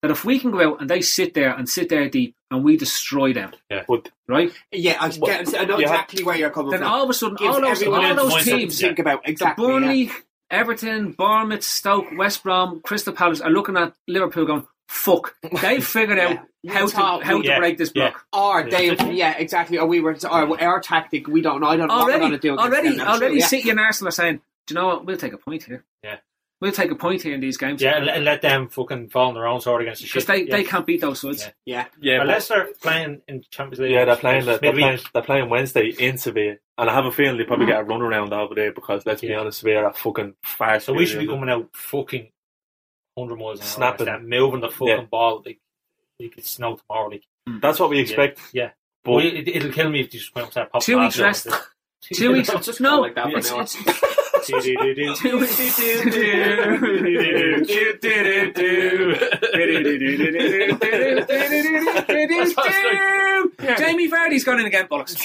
That if we can go out and they sit there and sit there deep and we destroy them, But right? Yeah, I, get, I know you have- exactly where you're coming Then from. Then all of a sudden, all those, all those teams, to think about the exactly. yeah. Burnley, Everton, Bournemouth, Stoke, West Brom, Crystal Palace are looking at Liverpool going, "Fuck!" they've figured out Yeah. how We to how we- to break this yeah. block. Or they, yeah, exactly. Or we were, or our tactic, we don't know. I don't know what we're Already, going to do. already, them. That's already, true, yeah. City and Arsenal are saying, "Do you know what? We'll take a point here. Yeah. We'll take a point here in these games. Yeah, and, let- and let them fucking fall on their own sword against the because shit. they, yeah. they can't beat those sides." Yeah. Yeah, yeah, Are but- Leicester playing in Champions League? yeah, they're playing. They're, they're playing. They're playing Wednesday in Sevilla, and I have a feeling they probably get a run around over there because let's be honest, Sevilla are fucking far. So we should be superior. coming out fucking 100 miles an hour. Snapping. Snapping. moving the fucking Yeah. ball. Like, like it's snow tomorrow. Like, mm. That's what we expect. yeah. But Well, it, it'll kill me if you just went up to that pop Two weeks rest. Two weeks. Just no, go like that it's, it's, two weeks. Jamie Vardy's gone in again, bollocks.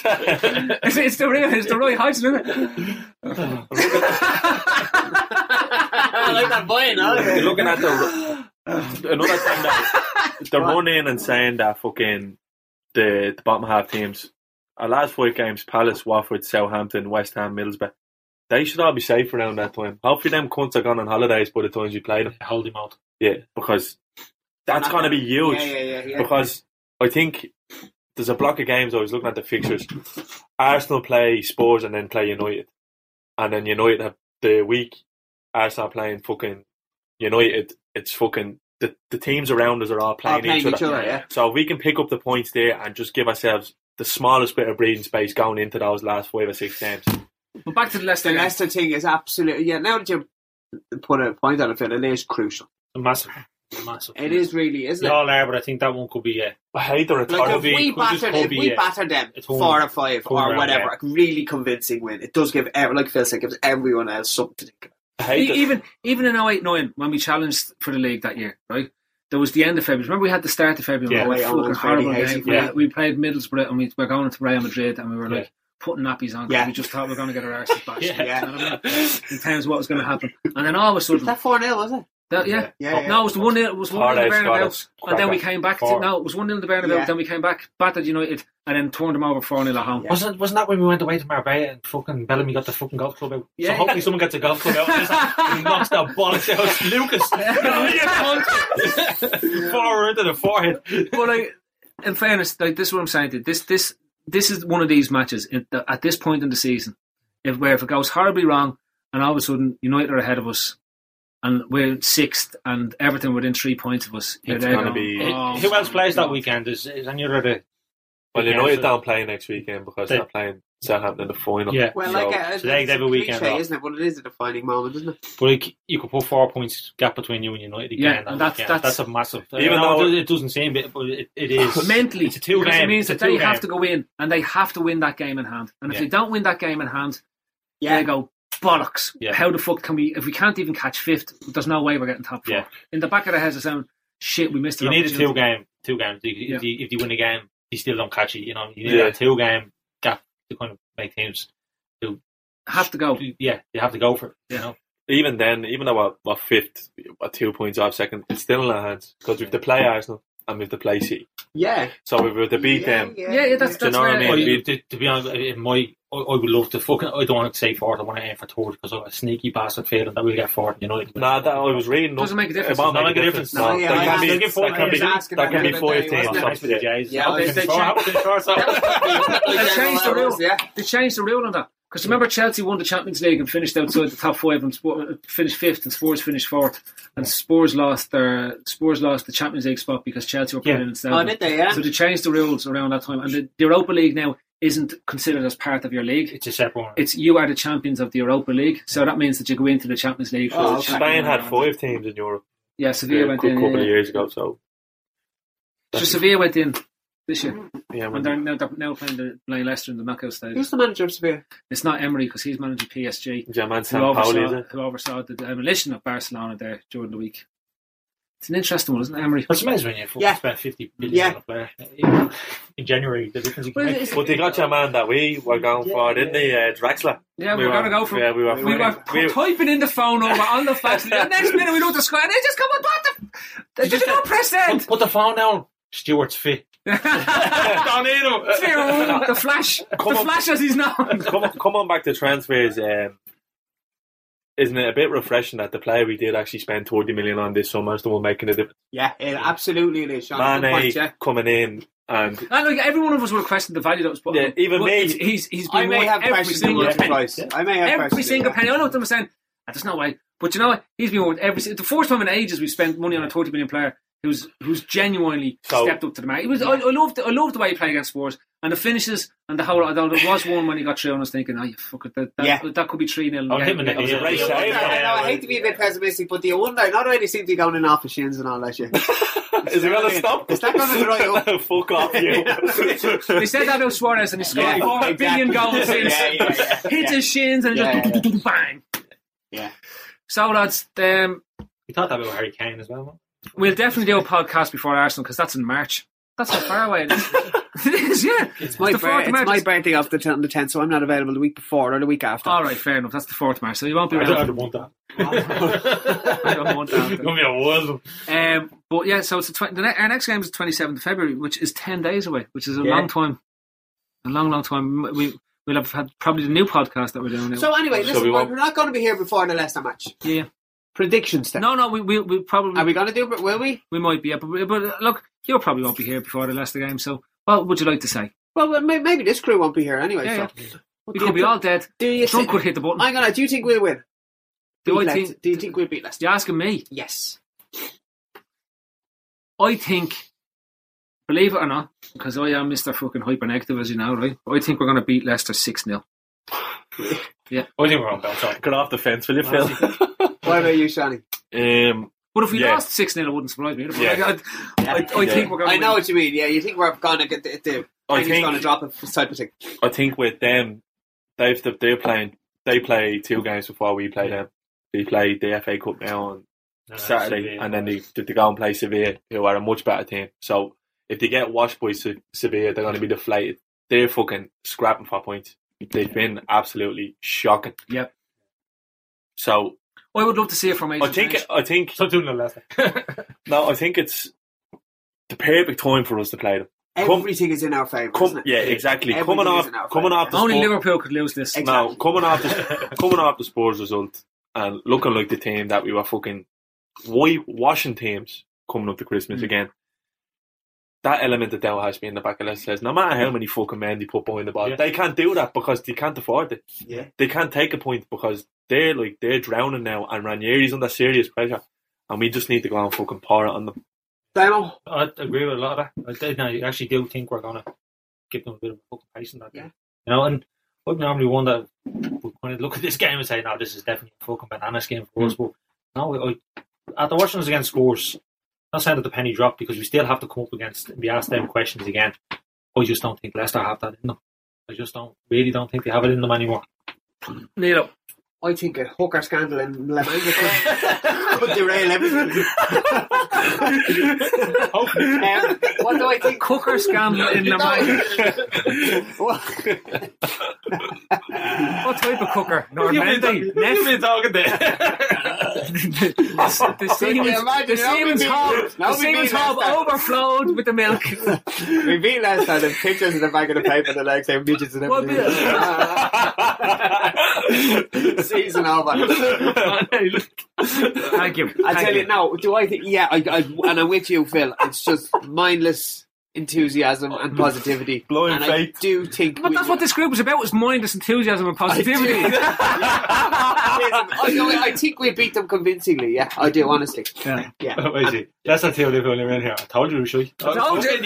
it's, it's the real, it's the Roy Hodgson, isn't it? I like that boy, no? You're looking at the another thing that they're running and saying that fucking the, the bottom half teams. Our last five games: Palace, Watford, Southampton, West Ham, Middlesbrough. They should all be safe around that time. Hopefully, them cunts are gone on holidays by the times we play them. Hold him out. Yeah, because that's going to be huge. Yeah, yeah, yeah. yeah. Because I think there's a block of games. I was looking at the fixtures. Arsenal play Spurs and then play United, and then United have the week. Arsenal playing fucking United. It's fucking the, the teams around us are all All playing, playing each, other. yeah. So if we can pick up the points there and just give ourselves the smallest bit of breathing space going into those last five or six games. But back to the Leicester The game. Leicester thing is absolutely, yeah, now that you put a point on it, Phil, it is crucial. Massive. Massive. It is really, isn't They it? all are, but I think that one could be, yeah. I hate the Like if we could just batter, if we yeah. batter them It's home- four or five or round, whatever, yeah. a really convincing win. It does give, ev- like Phil said, gives everyone else something to think about. I hate E- even even in 08 9 when we challenged for the league that year, right? There was the end of February. Remember we had the start of February. Yeah. Oh, yeah, Way on, fucking horrible game. for We, we played Middlesbrough and we were going to Real Madrid and we were like Yeah. Putting nappies on. 'cause Yeah. We just thought we are going to get our arses bashed. Yeah. You know what I mean? In terms of what was going to happen, and then all of a sudden. Was sudden, that 4 0, was it? that, yeah, Yeah, yeah. no, it was the one. It was one in the Hard Bernabeu, and then we came back. To, no, it was one in the Bernabeu. Yeah. Then we came back, battered United, and then turned them over four 0 at home. Wasn't wasn't that when we went away to Marbella and fucking Bellamy got the fucking golf club out? Yeah. So hopefully someone gets a golf club out and he knocks that bollocks out. Lucas, forward into the forehead. but like, in fairness, like this is what I'm saying. To you. This this this is one of these matches in, at this point in the season, if where if it goes horribly wrong, and all of a sudden United are ahead of us, and we're sixth, and everything within three points of us, It's gonna be- "Oh, Who else plays that weekend? Is, is any other well, Yeah, United so- don't play next weekend because They- they're playing Southampton in the final. Yeah. Well, So- like, uh, so they- it's they have a a weekend cliche, off. isn't it? But it is a defining moment, isn't it? But like, you could put four points gap between you and United again. Yeah, and that's- weekend. that's- that's a massive. Even though- it, it doesn't seem it, but it, it is mentally, It's a two because game. it means that a they two have to go in and they have to win that game in hand. And if Yeah. they don't win that game in hand, Yeah. they go bollocks. Yeah. How the fuck can we? If we can't even catch fifth, there's no way we're getting top four. Yeah. In the back of the head, it's saying, "Shit, we missed it." You need a two game, two games. If, Yeah. you, if you win a game, you still don't catch it. You know, you need Yeah. a two game gap to kind of make teams. You have to go. Yeah, you have to go for it. You know, Even then, even though we're, we're fifth, we're two points off second, it's still in our hands because we have to play Arsenal and we have to play City. Yeah. So if we were to beat them, Yeah, yeah, that's Do you that's know what I mean? Well, you- to, to be honest, in my I, I would love to fucking. I don't want to say fourth. I want to aim for third because I'm a sneaky bastard feeling that we'll get fourth. You know, nah, that I was reading. Doesn't make a difference. It won't Doesn't make a difference. No, No, yeah, that can be, I was that can be, that can be the four other day, teams. wasn't or it? Nice with the something. Jays. Yeah, they- they changed- They They changed the rule. Yeah. They changed the rule on that because remember Chelsea won the Champions League and finished outside the top five and Spor- finished fifth, and Spurs finished fourth, and Spurs lost their Spurs lost the Champions League spot because Chelsea were playing Yeah. instead. Oh, did they? Yeah. So they changed the rules around that time, and the, the Europa League now isn't considered as part of your league. It's a separate one. It's you are the champions of the Europa League, so that means that you go into the Champions League. for Oh, the okay. Champions Spain had League. five teams in Europe Yeah, a Sevilla went in. a couple of years ago. So So Sevilla went in this year, yeah, and when, they're now, they're now playing the playing Leicester in the knockout stage. Who's the manager of Sevilla? It's not Emery because he's managing PSG. German who Sampaoli, oversaw, it? who oversaw the demolition of Barcelona there during the week. It's an interesting one, isn't it, Emery? It's amazing when you fucking Yeah. spend fifty billion Yeah. on a player in, in January. The difference you can Well, make. it's- But they got your man that we were going for, didn't they? Uh, Draxler. Yeah, we We were going to go for yeah, we were we were we- typing in the phone over on the fax. the next minute we looked at the square and they just come on, what the? They just don't press Put, put the phone down. Stewart's fit. the Don't need him. The flash, the Come on. flash as he's known. come, on, come on back to transfers. Um, isn't it a bit refreshing that the player we did actually spend 30 million on this summer is the one making a difference? Yeah, it absolutely it is. Sean. Mane point, yeah. coming in and And like every one of us would have questioned the value that was put. Yeah, on. even But me. it's- He's he's I been I may worth have every questioned single it once or penny. twice. I may have every questioned it, single yeah. penny. I know what them saying. "Ah, There's no way, but you know what? He's been worth every. The first time in ages we've spent money on a 30 million player who's who's genuinely So- stepped up to the mark. It was. I, I loved. I loved the way he played against Spurs and the finishes and the whole. Although there was one when he got through, and I was thinking, oh, you fuck it, that, that, Yeah. that could be three 0 Oh, him and the- was a yeah, yeah. save. I know, I hate to be a bit pessimistic, but do you wonder? Not only seems to be going in off the shins and all that shit. is he going to stop? Is that going to dry up? Fuck off you. They said that about Suarez and he scored Yeah, four exactly. billion goals since. Yeah, yeah, yeah, Hits yeah. his shins and Yeah, just yeah, bang. Yeah. So lads, um, We thought that about Harry Kane as well. man. We'll definitely do a podcast before Arsenal because that's in March. That's how far away it is. it is, yeah. It's My the bir- 4th of it's March. my birthday off the 10th, the 10th, so I'm not available the week before or the week after. All right, fair enough. That's the 4th of March, so you won't be I don't, I don't want that. I don't want that. It's gonna be a whirl. Um, but yeah, so it's the, 20, the ne- our next game is the 27th of February, which is 10 days away, which is a Yeah. long time. A long, long time. We, we'll have had probably the new podcast that we're doing now. So anyway, listen, we we're won't- we're not going to be here before the Leicester match. yeah. Predictions then. No, no, we, we, we probably. Are we going to do it? Will we? We might be, yeah, but, but look, you probably won't be here before the Leicester game. So, what would you like to say? Well, maybe this crew won't be here anyway. Yeah, so. We could be all dead. Do you think? could hit the button. I'm gonna. Do you think we'll win? Do Beat I think? Do you think we'll beat Leicester? You're asking me. Yes. I think, believe it or not, because I am Mr. fucking hyper negative, as you know, right? I think we're going to beat Leicester 6 0. I think we're on bounce off. Get off the fence, will you, Phil? What about you, Shani? um, But if we Yeah. lost 6 0, it wouldn't surprise me. Yeah. Like, I, I, I Yeah. think we're going to I know what you mean. Yeah, you think we're going to get the, the I penny's think going to drop it type of thing. I think with them, they've they're playing. They play two games before we play them. They play the FA Cup now on No, Saturday, Sevilla. and then they, they go and play Sevilla, who are a much better team. So if they get washed by Se- Sevilla, they're going to be deflated. They're fucking scrapping for points. They've been absolutely shocking. Yep. So I would love to see it from I think I think Stop doing the Leicester. no, I think it's the perfect time for us to play them. Come- Everything is in our favour. Come, isn't it? yeah, exactly. Everything coming is off, in our coming off the Only Spurs- Liverpool could lose this. Exactly. No, coming off the coming off the Spurs result and looking like the team that we were fucking white washing teams coming up to Christmas Mm. again. That element that Dell has me in the back of the says no matter how many fucking men they put behind the ball, Yeah. they can't do that because they can't afford it. Yeah. They can't take a point because they're like they're drowning now and Ranieri's under serious pressure. And we just need to go and fucking pour it on them. Damo? I agree with a lot of that. I, did- I actually do think we're going to give them a bit of a fucking pace in that. Yeah. You know, and I've normally one that would kind of look at this game and say, no, this is definitely a fucking banana game for us. Mm. But no, I, after watching us against Spurs, not saying that the penny dropped because we still have to come up against and be asked them questions again. I just don't think Leicester have that in them. I just don't, really don't think they have it in them anymore. Neil, I think a hooker scandal in La Manga could, could derail everything. um, what do I think? Cooker scandal in the mind. What type of cooker? Normandy? You've Neff? been talking there. the, the Siemens, imagine the it, that would Siemens be- hob, that the would be Siemens less hob than- overflowed with the milk. we beat last time. The pictures in the back of the paper, the legs, saying midgets and What everything. Season over. Thank you. I tell you now, do I think? Yeah, I, I, and I'm with you, Phil. It's just mindless enthusiasm and positivity. Blind and faith. I do think. But we- that's what this group was about, was mindless enthusiasm and positivity. I, know, I think we beat them convincingly. Yeah, I do. Honestly. Yeah. Yeah. Wait, see. That's not the only film in here. I told you, Shui. Told you, told you,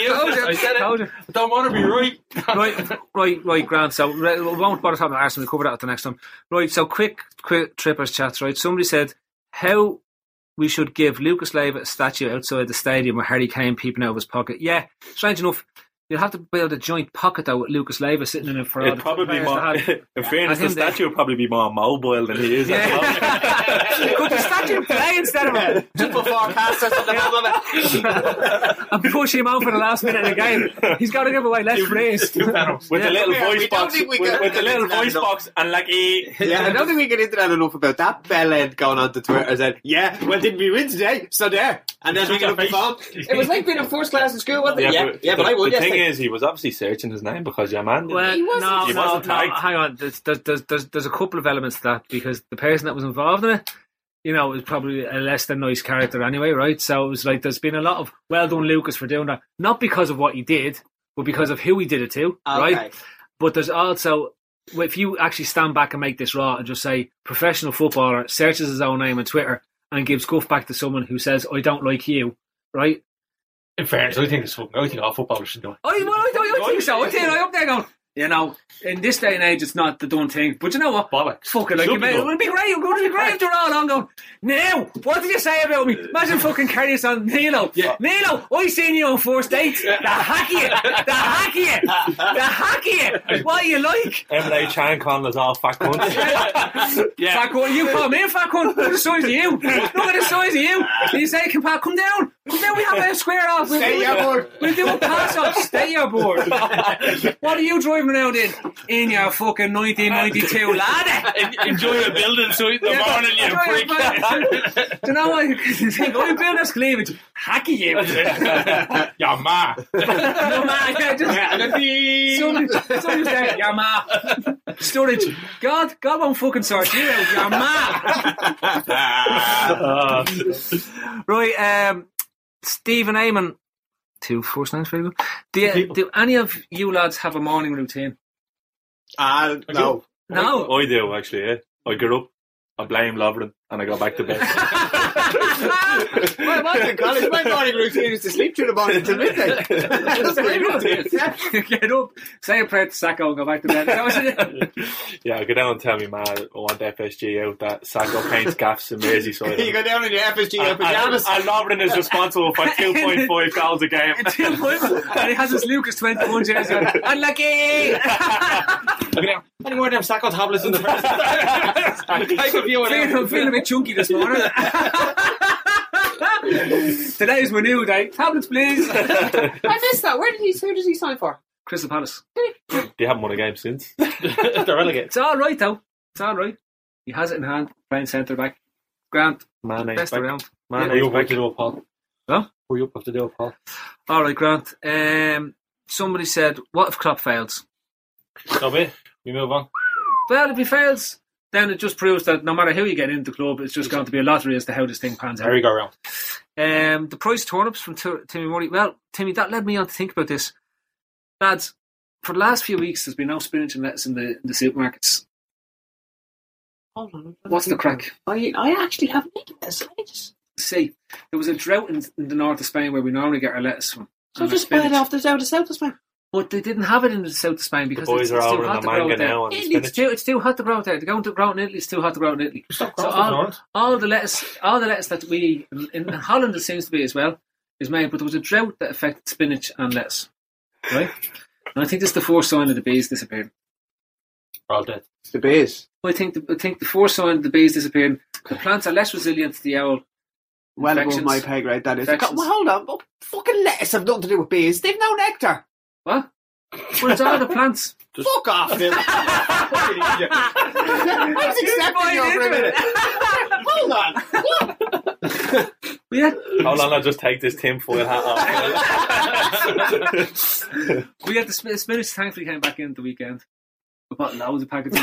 I said it. told you. I don't want to be right. right, right, right, Grant. So right, we won't bother talking about Arsenal. We'll cover that at the next time. Right. So quick, quick trippers chats. Right. Somebody said how we should give Lucas Leiva a statue outside the stadium with Harry Kane peeping out of his pocket. Yeah. Strange enough. You'll have to build a joint pocket though with Lucas Leiva sitting in it for all It'd the probably more. have. In fairness, the statue would probably be more mobile than he is. at the moment. Yeah. Could the statue play instead of him? Triple forecast or something. and push him out for the last minute of the game. He's got to give away less praise. Two panels. with Yeah. the little Yeah, voice box, with, can- with the little voice box, and like eh. Yeah, I don't think we get into that enough about that bellend going on to Twitter and said, "Yeah, well, didn't we win today? So there." And then we get up the phone. It was like being in first class in school, wasn't it? Yeah, yeah, but I would. the Yes, thing is, he was obviously searching his name because your man. Well, He wasn't- no, He no, wasn't no, tagged. hang on. There's, there's, there's, there's, there's a couple of elements to that because the person that was involved in it, you know, was probably a less than nice character anyway, right? So it was like there's been a lot of well done, Lucas, for doing that. Not because of what he did, but because of who he did it to, right? But there's also, if you actually stand back and make this raw and just say professional footballer searches his own name on Twitter and gives guff back to someone who says I don't like you, right? In fairness, I think it's fucking. I think all footballers should do it. Oh, I, well, I, I, I think so. I think I up there going, you know, in this day and age, it's not the done thing. But you know what? Bollocks. Fuck it, like, Should you be may, it done. would be great. It would be great if they're all on going, now, what did you say about me? Imagine fucking carrying on Nilo. Nilo, I seen you on first dates. The hacky it. The hacky it. The hacky it. What you like? Emily Chan calling us all fat cunts. Fat cunt, you call me a fat cunt. Look at the size of you. Look at the size of you. And you say, come, back, come down. Down, we have a square off. We'll, Stay we'll, aboard. we'll do a pass off. Stay aboard. what are you driving around in? In your fucking 1992 lad. Enjoy a building site in the morning, you freak. Do you know what? You think, I'm building this cleavage. Hacky you. Your ma. no man, yeah, just, somebody, somebody's there, your ma. Storage. God, God won't fucking sort you out, your ma. right, um, Stephen Amon. Two first names, very good. Do, do any of you lads have a morning routine? Ah, no. No. I do actually. Yeah, I get up, I blame Lovren, and I got back to bed. My my in college, my morning routine is to sleep through the morning until midday. That's my routine. Get up, say a prayer to Sakho, and go back to bed. That what you yeah, I go down and tell me, man, I want FSG out that Sakho paints gaffs in Merseyside. You go down in your FSG and, pajamas. and, and Lovren is responsible for 2.5 goals a game. Two points, and he has his Lucas 21 jersey on. Unlucky! Look at them. Any more of them Sakho tablets in the first? Take a few of feeling, them. I'm feeling a bit chunky this morning. Today's my new day. Tablets, please. I missed that. Where did he? Who does he sign for? Crystal Palace. They haven't won a game since. They're relegated. It's all right though. It's all right. He has it in hand. Playing centre back. Grant, Man, best around. Man, Were you up to do it, Paul? Huh? Were you up to do it, Paul? All right, Grant. Um, somebody said, "What if Klopp fails?" So be. We move on. Well, if he fails, then it just proves that no matter who you get into the club, it's just going to be a lottery as to how this thing pans out. There you go round. Um, the price turnips from T- Timmy Murray. Well, Timmy, that led me on to think about this. Lads, for the last few weeks, there's been no spinach and lettuce in the, in the supermarkets. Hold on. What's the crack? I I actually haven't eaten this. I just See, there was a drought in, in the north of Spain where we normally get our lettuce from. so just buy it spinach. off the out of south of Spain. But they didn't have it in the south of Spain because The boys it's, are it's over too hot to grow manga it there. now It's spinach. too, it's too hot to grow it there. They're going to grow it in Italy. It's too hot to grow it in Italy. Stop So growing all, all the lettuce, all the lettuce that we in, in Holland it seems to be as well is made, but there was a drought that affected spinach and lettuce, right? And I think this is the first sign of the bees disappearing. all dead. It's the base. I think the, I think the first sign of the bees disappearing. The plants are less resilient to the owl. Well above Infections. my pay grade, that is. Infections. Well, hold on. But fucking lettuce have nothing to do with bees. They've no nectar. What? Well, it's all the plants. Just Fuck off, Phil. I was accepting you for a minute. hold on. Yeah, Hold on, I'll just take this tinfoil hat off. we had the sp- spinach. Thankfully, came back in the weekend. We bought loads of packets.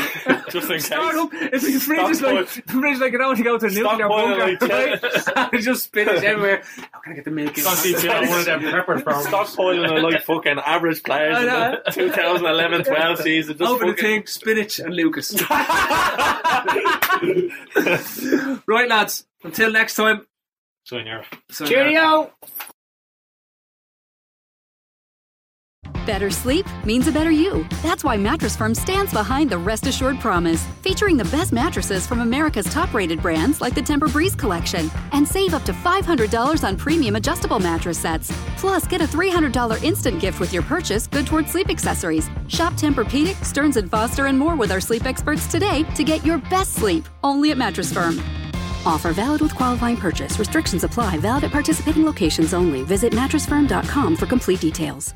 just in Start case. up. It's like the fridge is like the fridge is like you know when you go to a Stop nuclear bunker, like right? There's just spinach everywhere. How can I get the milk in? Can't see Phil on one of them pepper farms. Stockpiling like fucking average players in the 2011-12 season. Just Over the fucking- thing, spinach and Lucas. right, lads. Until next time. So in Cheerio. Better sleep means a better you. That's why Mattress Firm stands behind the Rest Assured Promise, featuring the best mattresses from America's top rated brands like the Tempur Breeze collection. And save up to $500 on premium adjustable mattress sets. Plus, get a $300 instant gift with your purchase, good towards sleep accessories. Shop Tempur-Pedic, Stearns & Foster, and more with our sleep experts today to get your best sleep, only at Mattress Firm. Offer valid with qualifying purchase. Restrictions apply. Valid at participating locations only. Visit mattressfirm.com for complete details.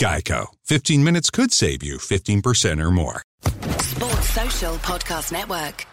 Geico. 15 minutes could save you 15% or more. Sports Social Podcast Network.